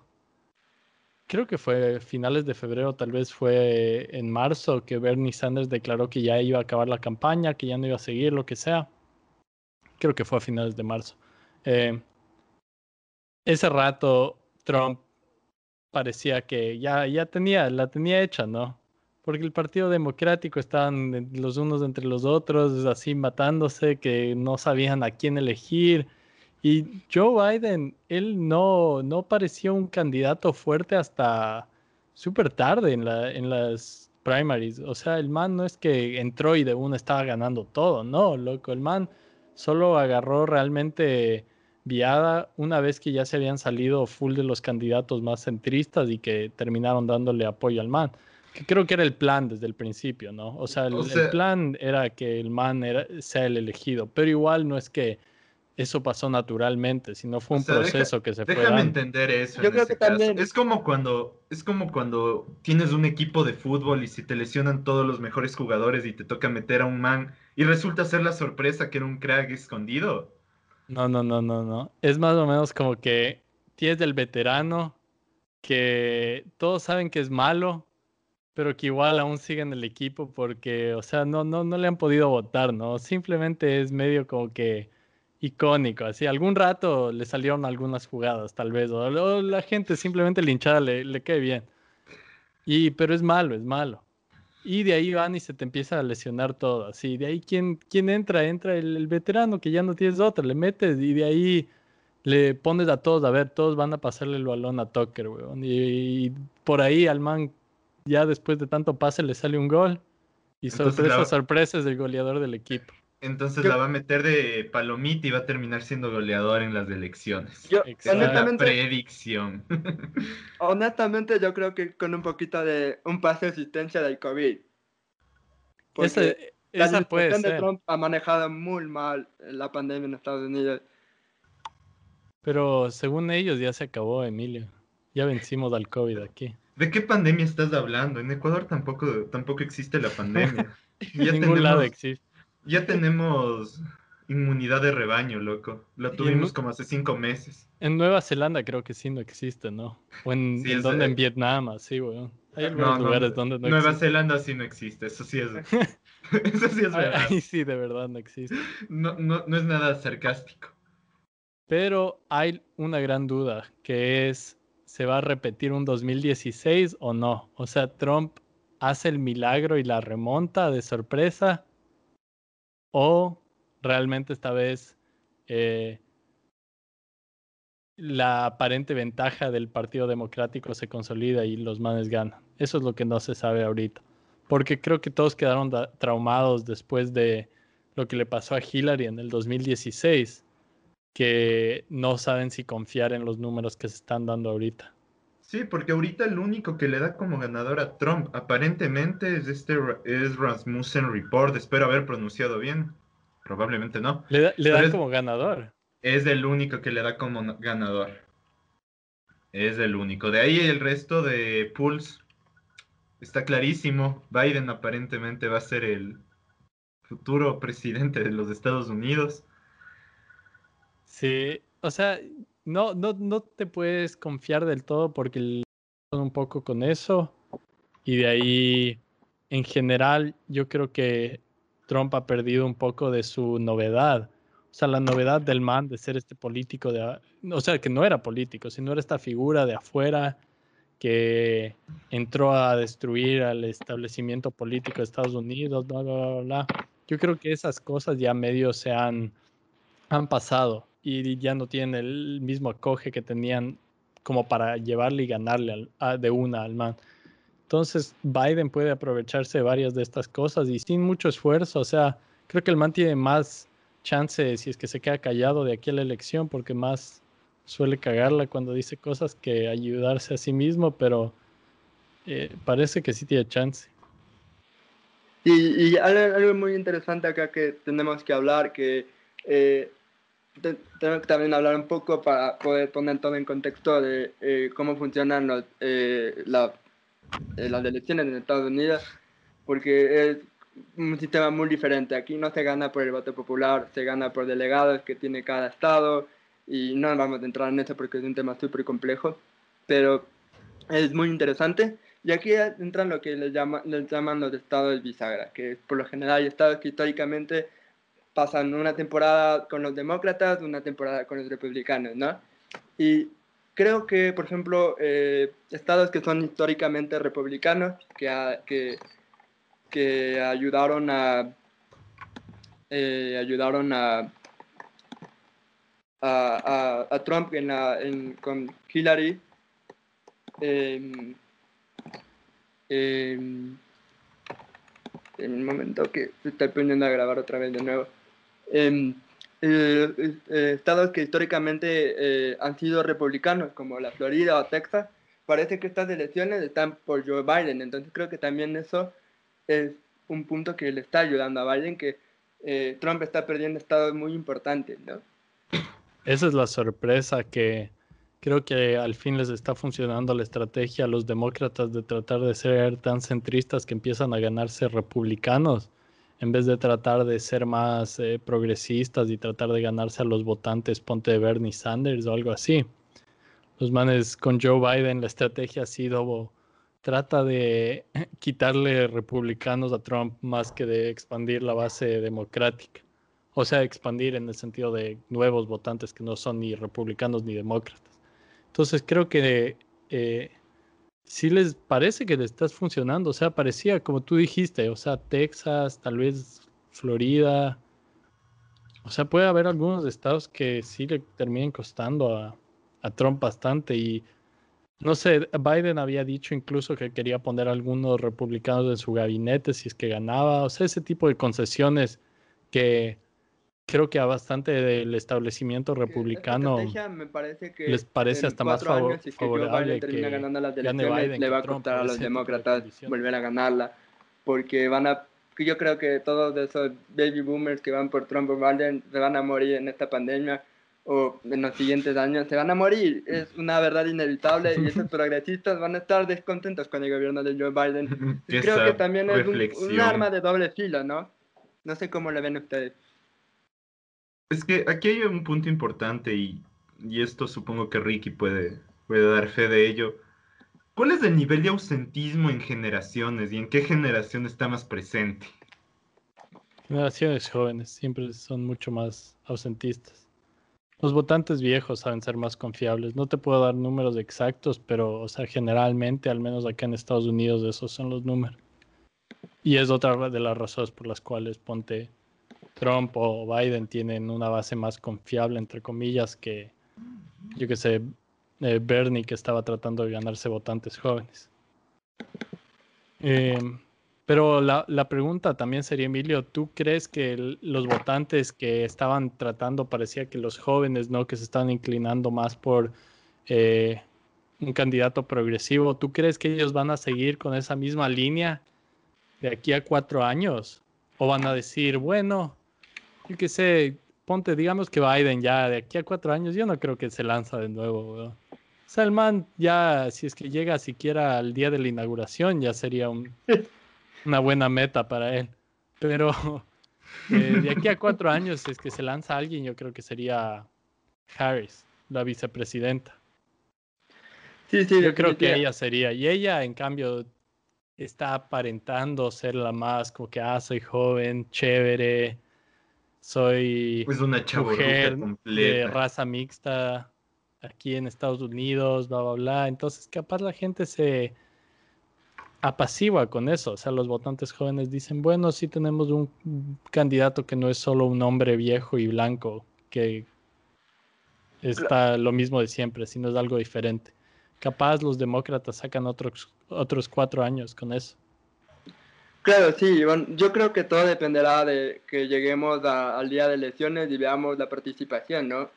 C: creo que fue finales de febrero, tal vez fue en marzo, que Bernie Sanders declaró que ya iba a acabar la campaña, que ya no iba a seguir, lo que sea. Creo que fue a finales de marzo. Eh, ese rato Trump parecía que ya, ya tenía, la tenía hecha, ¿no? Porque el Partido Democrático estaban los unos entre los otros, así matándose, que no sabían a quién elegir. Y Joe Biden, él no, no parecía un candidato fuerte hasta súper tarde en, la, en las primaries. O sea, el man no es que entró y de uno estaba ganando todo, no, loco. El man solo agarró realmente viada una vez que ya se habían salido full de los candidatos más centristas y que terminaron dándole apoyo al man. Que creo que era el plan desde el principio, ¿no? O sea, el, plan era que el man era, sea el elegido, pero igual no es que eso pasó naturalmente, sino fue un proceso que se fue.
B: Déjame entender eso. Yo creo que también. Es como cuando es como cuando tienes un equipo de fútbol y si te lesionan todos los mejores jugadores y te toca meter a un man y resulta ser la sorpresa que era un crack escondido.
C: No, no, no, no, no. Es más o menos como que tienes del veterano que todos saben que es malo, pero que igual aún siguen el equipo porque, o sea, no, no, no le han podido votar, ¿no? Simplemente es medio como que icónico, así, algún rato le salieron algunas jugadas, tal vez, o, la gente simplemente linchada le, le cae bien. Y, pero es malo, es malo. Y de ahí van y se te empieza a lesionar todo. Así, de ahí, ¿quién, quién entra? Entra el, veterano que ya no tienes otra, le metes y de ahí le pones a todos, a ver, todos van a pasarle el balón a Tucker, weón. Y, por ahí al man, ya después de tanto pase, le sale un gol. Y sorpresa, sorpresa es el goleador del equipo.
B: Entonces la va a meter de palomita y va a terminar siendo goleador en las elecciones.
A: Yo,
B: honestamente, predicción.
A: honestamente, yo creo que con un poquito de un pase de asistencia del COVID.
C: Ese, esa puede ser.
A: de Trump ha manejado muy mal la pandemia en Estados Unidos.
C: Pero según ellos ya se acabó, Emilio. Ya vencimos al COVID aquí.
B: ¿De qué pandemia estás hablando? En Ecuador tampoco, tampoco existe la pandemia.
C: en ningún lado existe.
B: Ya tenemos inmunidad de rebaño, loco. Lo tuvimos como hace cinco meses.
C: En Nueva Zelanda creo que sí no existe, ¿no? O en, donde, en Vietnam, así, weón. Hay algunos lugares donde no
B: Nueva Zelanda sí no existe, eso sí es. eso sí es verdad.
C: Ahí sí, de verdad no existe.
B: No, no, no es nada sarcástico.
C: Pero hay una gran duda, que es, ¿se va a repetir un 2016 o no? O sea, Trump hace el milagro y la remonta de sorpresa o realmente esta vez eh, la aparente ventaja del Partido Democrático se consolida y los manes ganan. Eso es lo que no se sabe ahorita. Porque creo que todos quedaron traumados después de lo que le pasó a Hillary en el 2016, que no saben si confiar en los números que se están dando ahorita.
B: Sí, porque ahorita el único que le da como ganador a Trump aparentemente es este es Rasmussen Report, espero haber pronunciado bien. Probablemente no.
C: Le, da, como ganador.
B: Es el único que le da como ganador. Es el único. De ahí el resto de pools está clarísimo. Biden aparentemente va a ser el futuro presidente de los Estados Unidos.
C: Sí, o sea, no, no, no te puedes confiar del todo porque un poco con eso. Y de ahí, en general, yo creo que Trump ha perdido un poco de su novedad. O sea, la novedad del man de ser este político, de, o sea, que no era político, sino era esta figura de afuera que entró a destruir al establecimiento político de Estados Unidos, bla, bla, bla, Yo creo que esas cosas ya medio se han, han pasado y ya no tienen el mismo acoge que tenían como para llevarle y ganarle de una al man. Entonces Biden puede aprovecharse de varias de estas cosas y sin mucho esfuerzo, o sea, creo que el man tiene más chance si es que se queda callado de aquí a la elección porque más suele cagarla cuando dice cosas que ayudarse a sí mismo, pero eh, parece que sí tiene chance.
A: Y, algo, muy interesante acá que tenemos que hablar, que eh, tengo que también hablar un poco para poder poner todo en contexto de eh, cómo funcionan los, la eh, las elecciones en Estados Unidos, porque es un sistema muy diferente. Aquí no se gana por el voto popular, se gana por delegados que tiene cada estado y no vamos a entrar en eso porque es un tema súper complejo, pero es muy interesante. Y aquí entran lo que les, llama, les llaman los estados bisagra, que por lo general hay estados que históricamente pasan una temporada con los demócratas, una temporada con los republicanos, ¿no? Y creo que, por ejemplo, eh, estados que son históricamente republicanos, que, que, ayudaron a eh, ayudaron a, a, Trump en la, con Hillary. en el momento que se está poniendo a grabar otra vez de nuevo. Em, eh, eh, estados que históricamente eh, han sido republicanos, como la Florida o Texas, parece que estas elecciones están por Joe Biden. Entonces creo que también eso es un punto que le está ayudando a Biden, que Trump está perdiendo estados muy importantes, ¿no?
C: Esa es la sorpresa que creo que al fin les está funcionando la estrategia a los demócratas de tratar de ser tan centristas que empiezan a ganarse republicanos en vez de tratar de ser más eh, progresistas y tratar de ganarse a los votantes, ponte de Bernie Sanders o algo así. los manes con Joe Biden, la estrategia ha sido trata de quitarle republicanos a Trump más que de expandir la base democrática. O sea, expandir en el sentido de nuevos votantes que no son ni republicanos ni demócratas. Entonces creo que eh, si les parece que le estás funcionando. O sea, parecía como tú dijiste, o sea, Texas, tal vez Florida. O sea, puede haber algunos estados que sí le terminen costando a, a Trump bastante. Y no sé, Biden había dicho incluso que quería poner algunos republicanos en su gabinete si es que ganaba. O sea, ese tipo de concesiones que creo que a bastante del establecimiento republicano
A: me parece que
C: les parece hasta más favor, si favorable que,
A: ganando las elecciones, le va a costar a los demócratas volver a ganarla porque van a yo creo que todos esos baby boomers que van por Trump o Biden se van a morir en esta pandemia o en los siguientes años se van a morir. Es una verdad inevitable y esos progresistas van a estar descontentos con el gobierno de Joe Biden. creo que también es un, un, arma de doble filo, ¿no? No sé cómo lo ven ustedes.
B: Es que aquí hay un punto importante y, esto supongo que Ricky puede, puede dar fe de ello. ¿Cuál es el nivel de ausentismo en generaciones y en qué generación está más presente?
C: Generaciones jóvenes siempre son mucho más ausentistas. Los votantes viejos saben ser más confiables. No te puedo dar números exactos, pero o sea, generalmente, al menos acá en Estados Unidos, esos son los números. Y es otra de las razones por las cuales ponte Trump o Biden tienen una base más confiable, entre comillas, que yo que sé, eh, Bernie que estaba tratando de ganarse votantes jóvenes. Eh, pero la, la, pregunta también sería, Emilio, ¿tú crees que los votantes que estaban tratando, parecía que los jóvenes, ¿no? Que se estaban inclinando más por eh, un candidato progresivo, ¿tú crees que ellos van a seguir con esa misma línea de aquí a cuatro años? ¿O van a decir, bueno, yo qué sé, ponte, digamos que Biden ya de aquí a cuatro años, yo no creo que se lanza de nuevo, weón. O sea, el man ya, si es que llega siquiera al día de la inauguración, ya sería un, una buena meta para él. Pero eh, de aquí a cuatro años, si es que se lanza alguien, yo creo que sería Harris, la vicepresidenta.
A: Sí, sí,
C: yo creo que ella sería. Y ella, en cambio, está aparentando ser la más como que, ah, soy joven, chévere, soy
B: pues una mujer
C: de raza mixta aquí en Estados Unidos, bla, bla, bla. Entonces, capaz la gente se apacigua con eso. O sea, los votantes jóvenes dicen, bueno, sí tenemos un candidato que no es solo un hombre viejo y blanco, que está lo mismo de siempre, sino es algo diferente. Capaz los demócratas sacan otros, otros cuatro años con eso.
A: Claro, sí, yo creo que todo dependerá de que lleguemos al día de elecciones y veamos la participación, ¿no?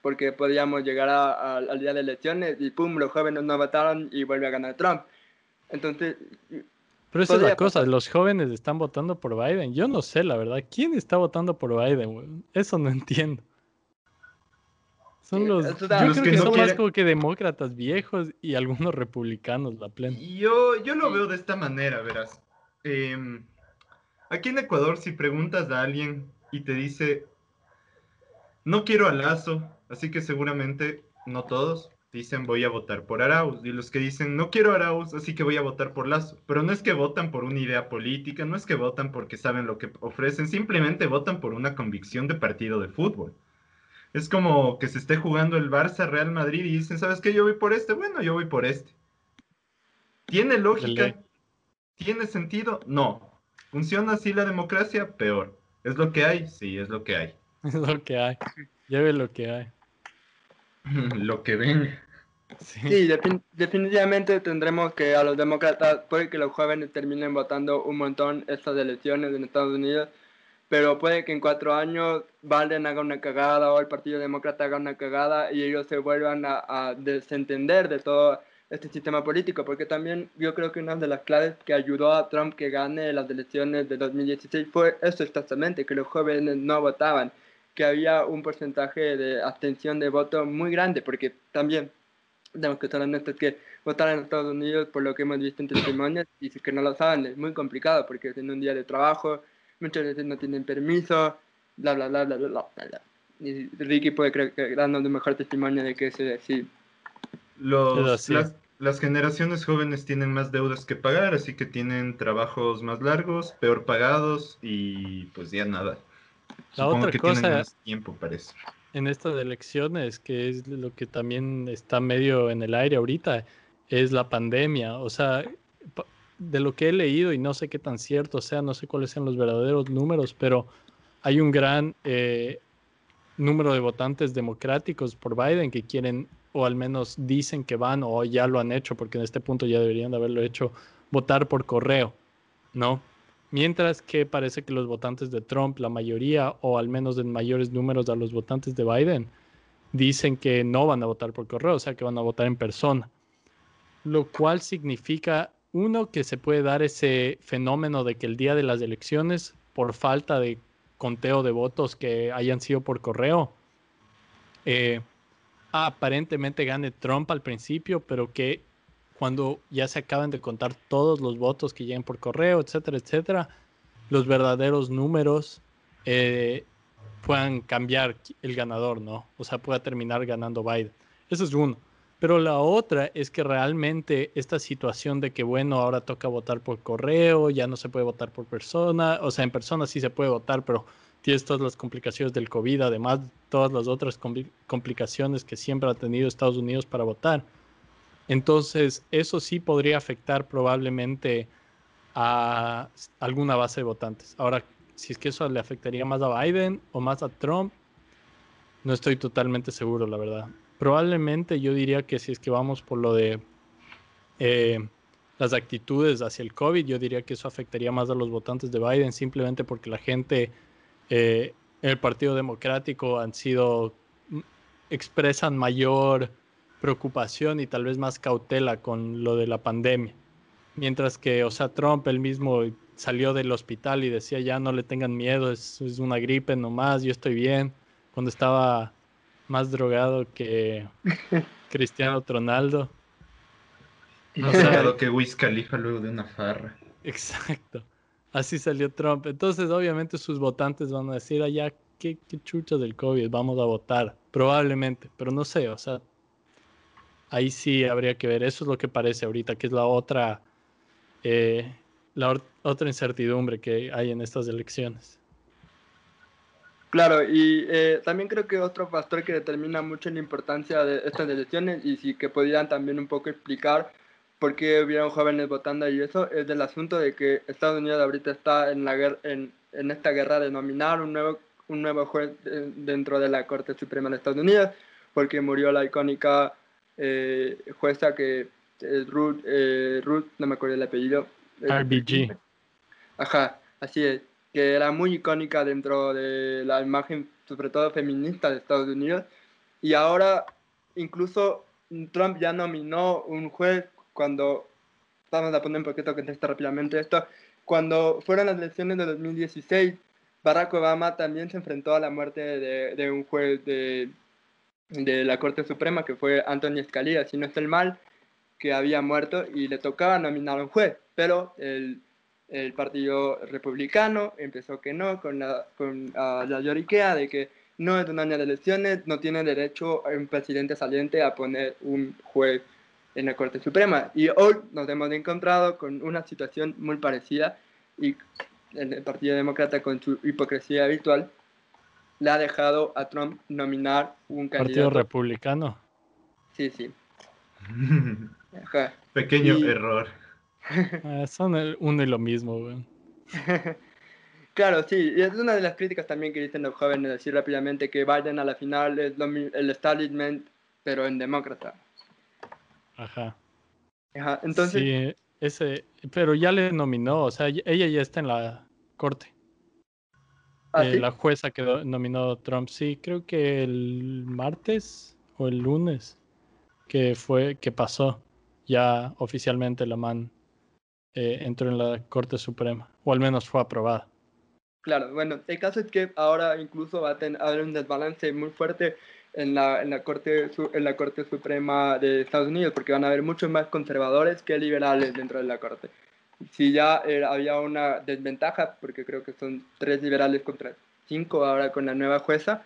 A: Porque podríamos llegar al día de elecciones y pum, los jóvenes no votaron y vuelve a ganar Trump. Entonces...
C: Pero esa es la cosa, los jóvenes están votando por Biden. Yo no sé, la verdad. ¿Quién está votando por Biden? Eso no entiendo. Son los, yo creo que, son más como que demócratas viejos y algunos republicanos, la plena.
B: Yo, yo lo veo de esta manera, verás. Em, aquí en Ecuador, si preguntas a alguien y te dice, no quiero a Lazo, así que seguramente no todos dicen voy a votar por Arauz. Y los que dicen no quiero a Arauz, así que voy a votar por Lazo. Pero no es que votan por una idea política, no es que votan porque saben lo que ofrecen, simplemente votan por una convicción de partido de fútbol. Es como que se esté jugando el Barça Real Madrid y dicen, ¿sabes qué? Yo voy por este. Bueno, yo voy por este. ¿Tiene lógica? ¿Tiene sentido? No. ¿Funciona así la democracia? Peor. ¿Es lo que hay? Sí, es lo que hay.
C: Es lo que hay. Lleve lo que hay.
B: lo que ven.
A: Sí, definitivamente tendremos que a los demócratas, puede que los jóvenes terminen votando un montón estas elecciones en Estados Unidos, pero puede que en cuatro años Biden haga una cagada o el Partido Demócrata haga una cagada y ellos se vuelvan a, a desentender de todo este sistema político, porque también yo creo que una de las claves que ayudó a Trump que gane las elecciones de 2016 fue eso exactamente, que los jóvenes no votaban, que había un porcentaje de abstención de voto muy grande, porque también tenemos que estar honestos que votar en Estados Unidos, por lo que hemos visto en testimonios, y que no lo saben, es muy complicado, porque es en un día de trabajo, muchas veces no tienen permiso, bla, bla, bla, bla, bla, bla. Y Ricky puede darnos un mejor testimonio de que eso es.
B: Los, las, las generaciones jóvenes tienen más deudas que pagar, así que tienen trabajos más largos, peor pagados y pues ya nada.
C: La otra
B: que
C: cosa
B: tienen más tiempo para eso.
C: en estas elecciones, que es lo que también está medio en el aire ahorita, es la pandemia. O sea, de lo que he leído y no sé qué tan cierto sea, no sé cuáles sean los verdaderos números, pero hay un gran eh, número de votantes democráticos por Biden que quieren, o al menos dicen que van, o ya lo han hecho, porque en este punto ya deberían de haberlo hecho, votar por correo, ¿no? Mientras que parece que los votantes de Trump, la mayoría, o al menos en mayores números a los votantes de Biden, dicen que no van a votar por correo, o sea que van a votar en persona. Lo cual significa, uno, que se puede dar ese fenómeno de que el día de las elecciones, por falta de conteo de votos que hayan sido por correo, eh, aparentemente gane Trump al principio, pero que cuando ya se acaban de contar todos los votos que lleguen por correo, etcétera, etcétera, los verdaderos números eh, puedan cambiar el ganador, ¿no? O sea, pueda terminar ganando Biden. Eso es uno. Pero la otra es que realmente esta situación de que, bueno, ahora toca votar por correo, ya no se puede votar por persona, o sea, en persona sí se puede votar, pero tienes todas las complicaciones del COVID, además todas las otras compli- complicaciones que siempre ha tenido Estados Unidos para votar. Entonces, eso sí podría afectar probablemente a alguna base de votantes. Ahora, si es que eso le afectaría más a Biden o más a Trump, no estoy totalmente seguro, la verdad. Probablemente yo diría que si es que vamos por lo de eh, las actitudes hacia el COVID, yo diría que eso afectaría más a los votantes de Biden, simplemente porque la gente eh, en el Partido Democrático han sido, mm, expresan mayor preocupación y tal vez más cautela con lo de la pandemia. Mientras que, o sea, Trump él mismo salió del hospital y decía ya no le tengan miedo, es, es una gripe nomás, yo estoy bien. Cuando estaba más drogado que Cristiano Ronaldo.
B: Más
C: O sea,
B: drogado que Wiz Khalifa luego de una farra.
C: Exacto. Así salió Trump. Entonces, obviamente, sus votantes van a decir allá, ¿qué, qué chucha del COVID? Vamos a votar. Probablemente, pero no sé, o sea, ahí sí habría que ver. Eso es lo que parece ahorita, que es la otra, eh, la otra incertidumbre que hay en estas elecciones.
A: Claro, y eh, también creo que otro factor que determina mucho la importancia de estas elecciones y sí que podrían también un poco explicar por qué hubieron jóvenes votando y eso es del asunto de que Estados Unidos ahorita está en, la guerra, en, en esta guerra de nominar un nuevo, un nuevo juez dentro de la Corte Suprema de Estados Unidos porque murió la icónica eh, jueza que es Ruth, eh, Ruth, no me acuerdo el apellido. eh,
C: RBG.
A: Ajá, así es, que era muy icónica dentro de la imagen, sobre todo feminista de Estados Unidos. Y ahora incluso Trump ya nominó un juez cuando, vamos a poner un poquito de contexto rápidamente esto, cuando fueron las elecciones de 2016, Barack Obama también se enfrentó a la muerte de, un juez de, la Corte Suprema, que fue Anthony Scalia, si no estoy mal, que había muerto y le tocaba nominar a un juez, pero el, el Partido Republicano empezó que no, con la, con, lloriquea de que no es un año de elecciones, no tiene derecho un presidente saliente a poner un juez en la Corte Suprema. Y hoy nos hemos encontrado con una situación muy parecida y el Partido Demócrata con su hipocresía habitual le ha dejado a Trump nominar un
C: Partido
A: candidato.
C: Republicano.
A: Sí, sí. Ajá.
B: Pequeño
A: Y-
B: error.
C: Ah, son el- uno y lo mismo, güey.
A: Claro, sí, y es una de las críticas también que dicen los jóvenes, decir rápidamente que Biden a la final es el establishment, pero en demócrata.
C: Ajá.
A: Ajá, Entonces,
C: Sí, ese, pero ya le nominó, o sea, ella ya está en la corte.
A: ¿ah,
C: Eh,
A: sí?
C: la jueza que nominó Trump, sí, creo que el martes o el lunes que fue, que pasó, ya oficialmente la man eh, entró en la Corte Suprema, o al menos fue aprobada.
A: Claro, bueno, el caso es que ahora incluso va a tener un desbalance muy fuerte en la, en, la corte, en la Corte Suprema de Estados Unidos, porque van a haber muchos más conservadores que liberales dentro de la Corte. Si ya eh, había una desventaja, porque creo que son tres liberales contra cinco ahora con la nueva jueza,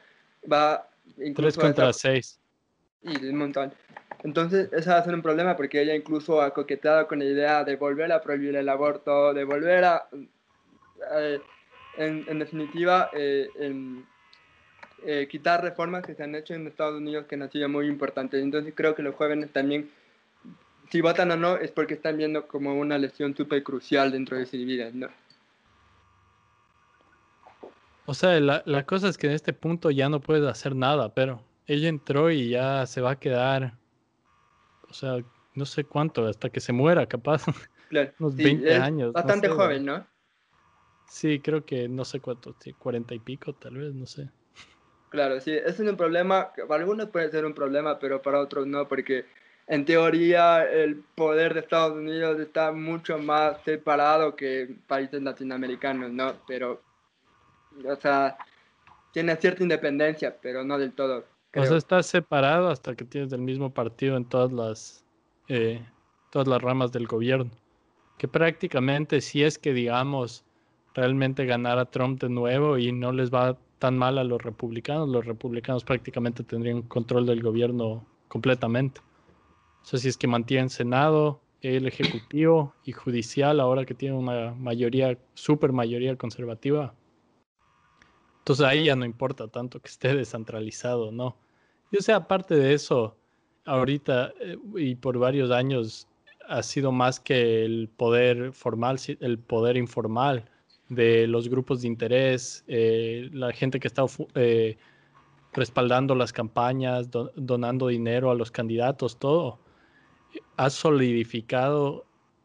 A: va
C: Tres contra
A: esa-
C: seis.
A: y un montón. Entonces, eso va a ser un problema porque ella incluso ha coqueteado con la idea de volver a prohibir el aborto, de volver a, eh, en, definitiva, eh, eh, quitar reformas que se han hecho en Estados Unidos que han sido muy importantes. Entonces, creo que los jóvenes también, si votan o no, es porque están viendo como una lesión súper crucial dentro de sus vidas, ¿no?
C: O sea, la, la cosa es que en este punto ya no puedes hacer nada, pero ella entró y ya se va a quedar o sea, no sé cuánto, hasta que se muera, capaz.
A: Claro,
C: unos 20 años.
A: Bastante joven, ¿no?
C: Sí, creo que no sé cuánto, sí, 40 y pico, tal vez, no sé.
A: Claro, sí, es un problema, para algunos puede ser un problema, pero para otros no, porque en teoría el poder de Estados Unidos está mucho más separado que países latinoamericanos, ¿no? Pero, o sea, tiene cierta independencia, pero no del todo.
C: O sea, está separado hasta que tienes el mismo partido en todas las, eh, todas las ramas del gobierno. Que prácticamente si es que, digamos, realmente ganara Trump de nuevo y no les va tan mal a los republicanos, los republicanos prácticamente tendrían control del gobierno completamente. O sea, si es que mantienen Senado, el Ejecutivo y Judicial, ahora que tienen una mayoría, super mayoría conservativa, entonces ahí ya no importa tanto que esté descentralizado, ¿no? Y o sea, aparte de eso, ahorita eh, y por varios años ha sido más que el poder formal, el poder informal de los grupos de interés, eh, la gente que está eh, respaldando las campañas, donando dinero a los candidatos, todo, ha solidificado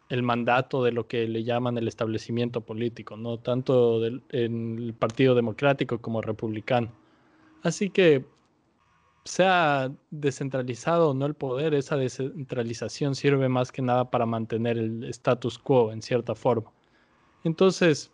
C: el mandato de lo que le llaman el establecimiento político, no tanto del, en el Partido Democrático como republicano. Así que sea descentralizado o no el poder, esa descentralización sirve más que nada para mantener el status quo en cierta forma. Entonces,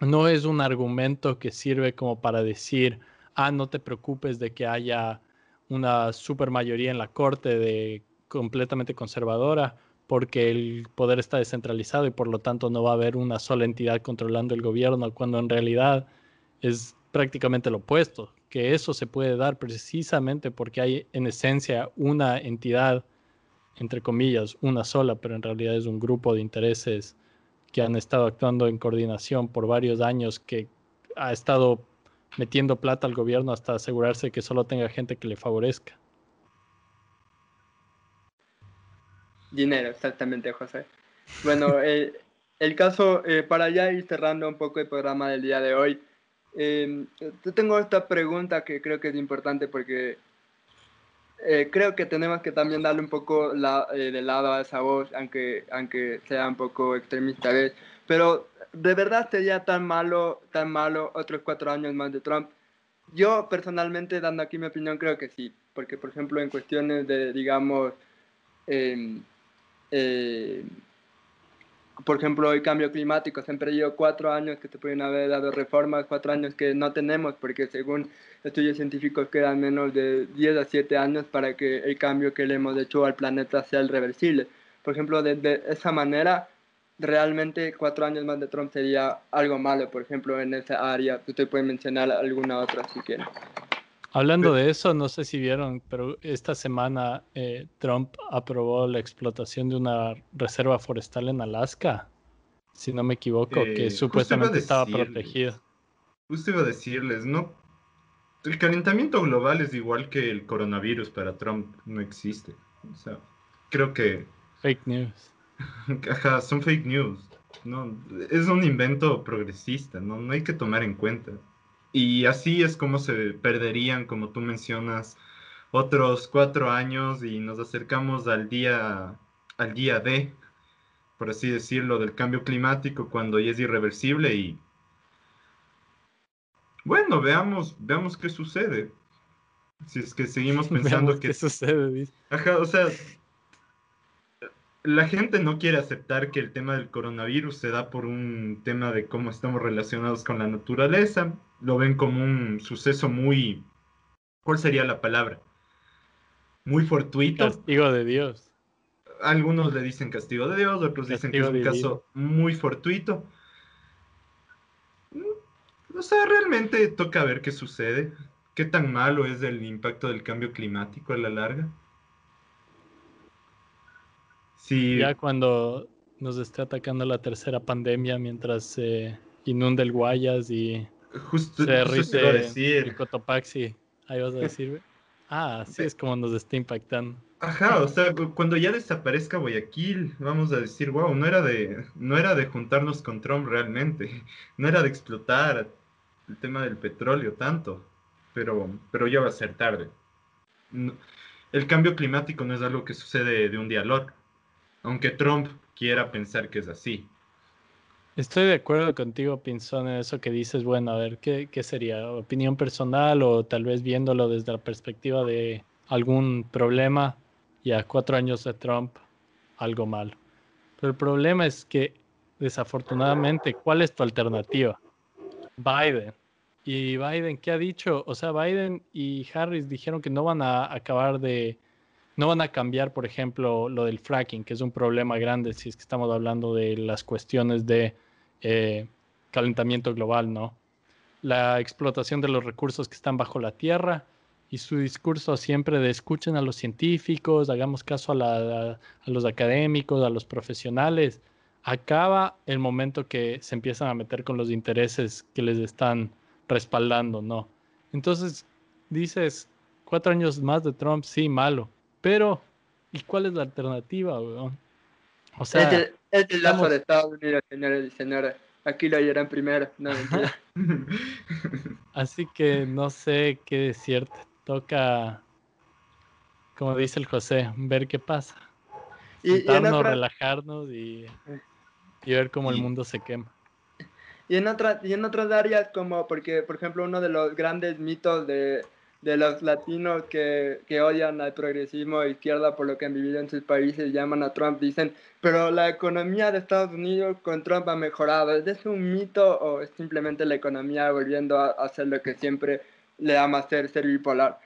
C: no es un argumento que sirve como para decir, ah, no te preocupes de que haya una supermayoría en la corte de completamente conservadora, porque el poder está descentralizado y por lo tanto no va a haber una sola entidad controlando el gobierno, cuando en realidad es prácticamente lo opuesto, que eso se puede dar precisamente porque hay en esencia una entidad, entre comillas, una sola, pero en realidad es un grupo de intereses que han estado actuando en coordinación por varios años, que ha estado metiendo plata al gobierno hasta asegurarse que solo tenga gente que le favorezca.
A: Dinero, exactamente, José. Bueno, eh, el caso, eh, para ya ir cerrando un poco el programa del día de hoy, eh, tengo esta pregunta que creo que es importante porque eh, creo que tenemos que también darle un poco la, de lado a esa voz, aunque, aunque sea un poco extremista. Pero, ¿de verdad sería tan malo, tan malo otros cuatro años más de Trump? Yo personalmente, dando aquí mi opinión, creo que sí. Porque, por ejemplo, en cuestiones de, digamos, eh, eh, por ejemplo, el cambio climático, han perdido cuatro años que se pueden haber dado reformas, cuatro años que no tenemos, porque según estudios científicos quedan menos de 10 a 7 años para que el cambio que le hemos hecho al planeta sea irreversible. Por ejemplo, de, de esa manera, realmente cuatro años más de Trump sería algo malo, por ejemplo, en esa área. Usted puede mencionar alguna otra si quiere.
C: Hablando de eso, no sé si vieron, pero esta semana eh, Trump aprobó la explotación de una reserva forestal en Alaska, si no me equivoco, que eh, supuestamente estaba protegida.
B: Justo iba a decirles, no, el calentamiento global es igual que el coronavirus para Trump, no existe. O sea, creo que...
C: Fake news.
B: Ajá, son fake news. No, es un invento progresista, no, no hay que tomar en cuenta. Y así es como se perderían, como tú mencionas, otros cuatro años y nos acercamos al día, al día D, por así decirlo, del cambio climático cuando ya es irreversible y bueno, veamos, veamos qué sucede. Si es que seguimos pensando que...
C: ¿Qué sucede?
B: Ajá, o sea, la gente no quiere aceptar que el tema del coronavirus se da por un tema de cómo estamos relacionados con la naturaleza lo ven como un suceso muy, ¿cuál sería la palabra? Muy fortuito.
C: Castigo de Dios.
B: Algunos le dicen castigo de Dios, otros dicen que es un caso muy fortuito. O sea, realmente toca ver qué sucede. ¿Qué tan malo es el impacto del cambio climático a la larga? Sí,
C: Ya cuando nos esté atacando la tercera pandemia mientras se inunda el Guayas y
B: justo,
C: se
B: justo iba a
C: el
B: decir.
C: Cotopaxi. Ahí vas a decir, güey. Ah, sí es como nos está impactando.
B: Ajá, o sea, cu- cuando ya desaparezca Guayaquil, vamos a decir, wow, no era de, no era de juntarnos con Trump realmente, no era de explotar el tema del petróleo tanto, pero, pero ya va a ser tarde. No- el cambio climático no es algo que sucede de un día al otro, aunque Trump quiera pensar que es así.
C: Estoy de acuerdo contigo, Pinzón, en eso que dices. Bueno, a ver, ¿qué, qué sería? ¿Opinión personal o tal vez viéndolo desde la perspectiva de algún problema? Y a cuatro años de Trump, algo malo. Pero el problema es que, desafortunadamente, ¿cuál es tu alternativa? Biden. ¿Y Biden qué ha dicho? O sea, Biden y Harris dijeron que no van a acabar de, no van a cambiar, por ejemplo, lo del fracking, que es un problema grande si es que estamos hablando de las cuestiones de eh, calentamiento global, ¿no? La explotación de los recursos que están bajo la tierra y su discurso siempre de escuchen a los científicos, hagamos caso a, los académicos, a los profesionales, acaba el momento que se empiezan a meter con los intereses que les están respaldando, ¿no? Entonces, dices, cuatro años más de Trump, sí, malo, pero ¿y cuál es la alternativa? O sea,
A: es el, lazo de Estados Unidos, señores y señores. Aquí lo oyeron primero. No,
C: así que no sé qué decirte. Toca, como dice el José, ver qué pasa.
A: Y- y en
C: Sentarnos,
A: otra-
C: relajarnos y, y ver cómo el
B: Y-
C: mundo se quema.
A: Y en, otra, y en otras áreas como, porque por ejemplo uno de los grandes mitos de, de los latinos que, que odian al progresismo e izquierda por lo que han vivido en sus países llaman a Trump, dicen, pero la economía de Estados Unidos con Trump ha mejorado. ¿Es eso un mito o es simplemente la economía volviendo a hacer lo que siempre le ama hacer, ser bipolar?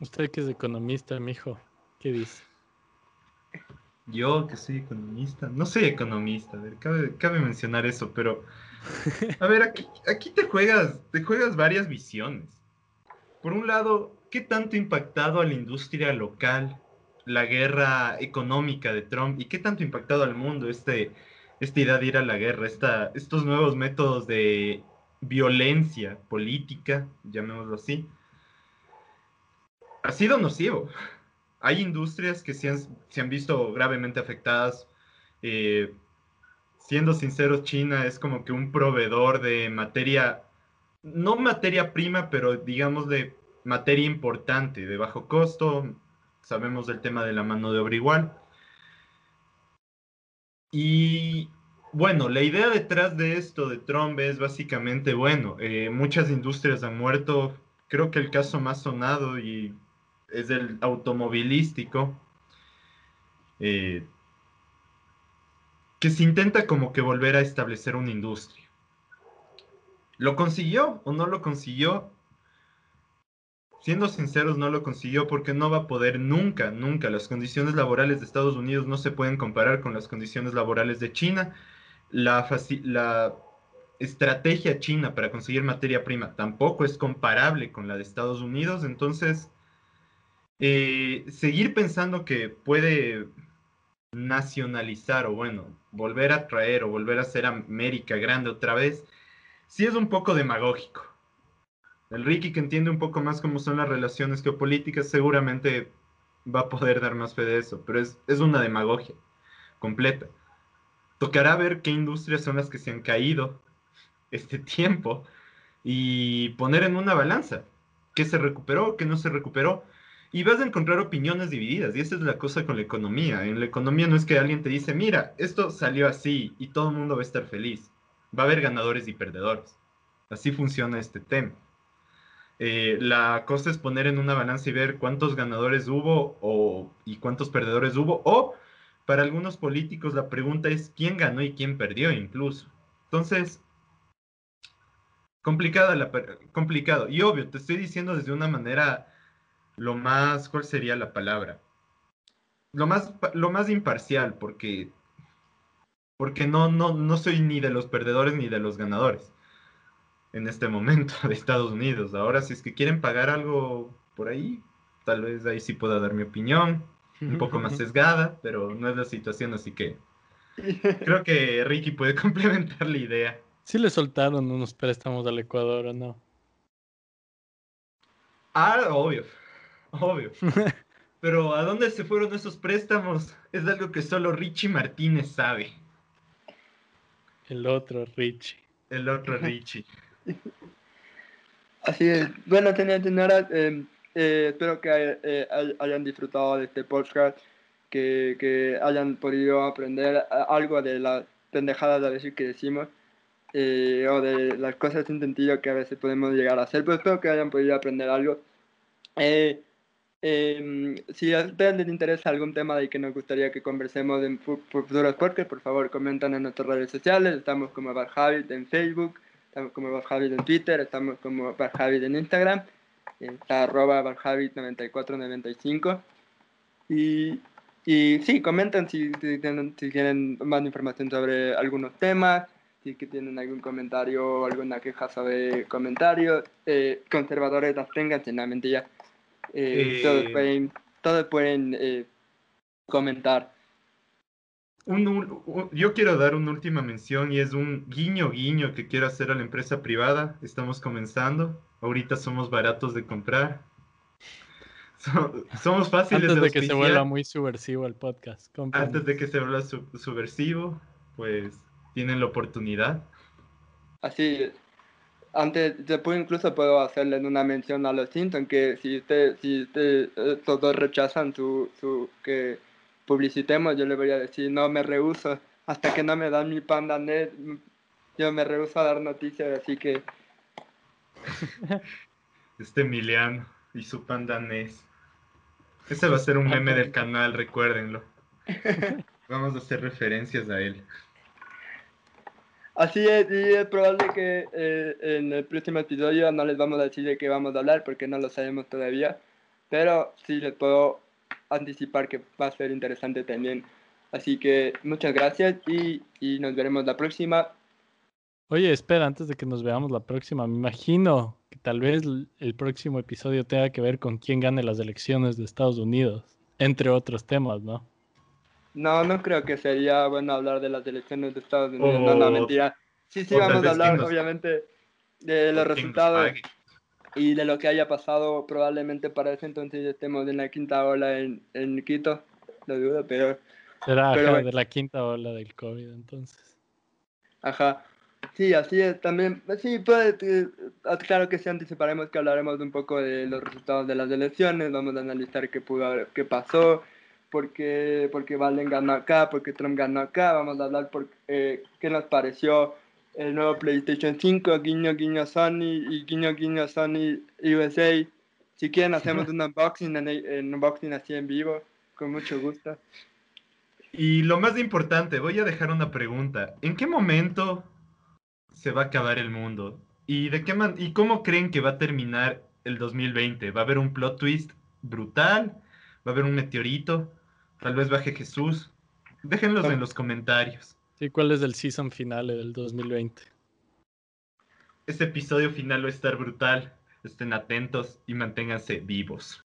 C: Usted que es economista, mijo, ¿qué dice?
B: Yo que soy economista, no soy economista, a ver, cabe, cabe mencionar eso, pero a ver, aquí, aquí te juegas, te juegas varias visiones. Por un lado, ¿qué tanto ha impactado a la industria local la guerra económica de Trump y qué tanto ha impactado al mundo este, esta idea de ir a la guerra, esta, estos nuevos métodos de violencia política, llamémoslo así? Ha sido nocivo hay industrias que se han, se han visto gravemente afectadas. Eh, siendo sinceros, China es como que un proveedor de materia, no materia prima, pero digamos de materia importante, de bajo costo. Sabemos del tema de la mano de obra igual. Y bueno, la idea detrás de esto de Trump es básicamente, bueno, eh, muchas industrias han muerto. Creo que el caso más sonado y es el automovilístico, eh, que se intenta como que volver a establecer una industria. ¿Lo consiguió o no lo consiguió? Siendo sinceros, no lo consiguió porque no va a poder nunca, nunca. Las condiciones laborales de Estados Unidos no se pueden comparar con las condiciones laborales de China. La, estrategia china para conseguir materia prima tampoco es comparable con la de Estados Unidos. Entonces, eh, seguir pensando que puede nacionalizar o bueno, volver a traer o volver a ser América grande otra vez, sí es un poco demagógico. El Ricky que entiende un poco más cómo son las relaciones geopolíticas seguramente va a poder dar más fe de eso, pero es, es una demagogia completa. Tocará ver qué industrias son las que se han caído este tiempo y poner en una balanza qué se recuperó, qué no se recuperó. Y vas a encontrar opiniones divididas, y esa es la cosa con la economía. En la economía no es que alguien te dice, mira, esto salió así y todo el mundo va a estar feliz. Va a haber ganadores y perdedores. Así funciona este tema. Eh, la cosa es poner en una balanza y ver cuántos ganadores hubo o, y cuántos perdedores hubo. O para algunos políticos la pregunta es quién ganó y quién perdió incluso. Entonces, la, complicado. Y obvio, te estoy diciendo desde una manera lo más, ¿cuál sería la palabra? Lo más, lo más imparcial, porque, porque no, no, no soy ni de los perdedores ni de los ganadores en este momento de Estados Unidos. Ahora, si es que quieren pagar algo por ahí, Tal vez ahí sí pueda dar mi opinión, un poco más sesgada, pero no es la situación, así que creo que Ricky puede complementar la idea.
C: Sí le soltaron unos préstamos al Ecuador, ¿o no?
B: Ah, obvio, obvio. Pero ¿a dónde se fueron esos préstamos? Es algo que solo Richie Martínez sabe.
C: El otro Richie.
B: El otro Richie.
A: Así es. Bueno, señores señoras, eh, eh, espero que eh, hayan disfrutado de este podcast, que, que hayan podido aprender algo de las pendejadas a veces que decimos, o de las cosas sin sentido que a veces podemos llegar a hacer, pero espero que hayan podido aprender algo. Em, si a ustedes les interesa algún tema de que nos gustaría que conversemos en futuros podcasts, por favor comenten en nuestras redes sociales. Estamos como Barjavid en Facebook, estamos como Barjavid en Twitter, estamos como Barjavid en Instagram, está arroba Barjavid9495. Y, y sí, comenten si, si, tienen, si quieren más información sobre algunos temas, si que tienen algún comentario o alguna queja sobre comentarios. Eh, conservadores las tengan, sinceramente ya eh, todos eh, pueden, todos pueden eh, comentar.
B: yo quiero dar una última mención y es un guiño guiño que quiero hacer a la empresa privada. Estamos comenzando. Ahorita somos baratos de comprar. somos fáciles
C: Antes de, que se vuelva muy subversivo el podcast.
B: Antes de que se vuelva subversivo, pues tienen la oportunidad.
A: Así antes, después incluso puedo hacerle una mención a los Simpsons, que si usted, si usted, estos dos rechazan su, su, que publicitemos, yo le voy a decir, no, me rehuso, hasta que no me dan mi panda net, yo me rehuso a dar noticias, así que...
B: Este Emiliano y su panda NES. Ese va a ser un meme del canal, recuérdenlo. Vamos a hacer referencias a él.
A: Así es, y es probable que eh, en el próximo episodio no les vamos a decir de qué vamos a hablar porque no lo sabemos todavía, pero sí les puedo anticipar que va a ser interesante también. Así que muchas gracias y, y nos veremos la próxima.
C: Oye, espera, antes de que nos veamos la próxima, me imagino que tal vez el próximo episodio tenga que ver con quién gane las elecciones de Estados Unidos, entre otros temas, ¿no?
A: No, no creo que sería bueno hablar de las elecciones de Estados Unidos. no, no, mentira. Sí, sí, vamos a hablar, obviamente, de los resultados y de lo que haya pasado. Probablemente para ese entonces estemos en la quinta ola en, en Quito. Lo dudo, pero.
C: Será de la quinta ola del COVID, entonces.
A: Ajá. Sí, así es. También, sí, puede, eh, claro que sí, anticiparemos que hablaremos un poco de los resultados de las elecciones. Vamos a analizar qué pudo, qué pasó porque, porque Biden ganó acá, porque Trump ganó acá, vamos a hablar por eh, qué nos pareció el nuevo PlayStation 5, guiño guiño Sony y guiño guiño Sony USA. Si quieren hacemos un unboxing, en, unboxing así en vivo, con mucho gusto.
B: Y lo más importante, voy a dejar una pregunta. ¿En qué momento se va a acabar el mundo? ¿Y, de qué ¿Y cómo creen que va a terminar el 2020? ¿Va a haber un plot twist brutal? ¿Va a haber un meteorito? Tal vez baje Jesús. Déjenlos en los comentarios.
C: Sí, ¿cuál es el season final del 2020?
B: Este episodio final va a estar brutal. Estén atentos y manténganse vivos.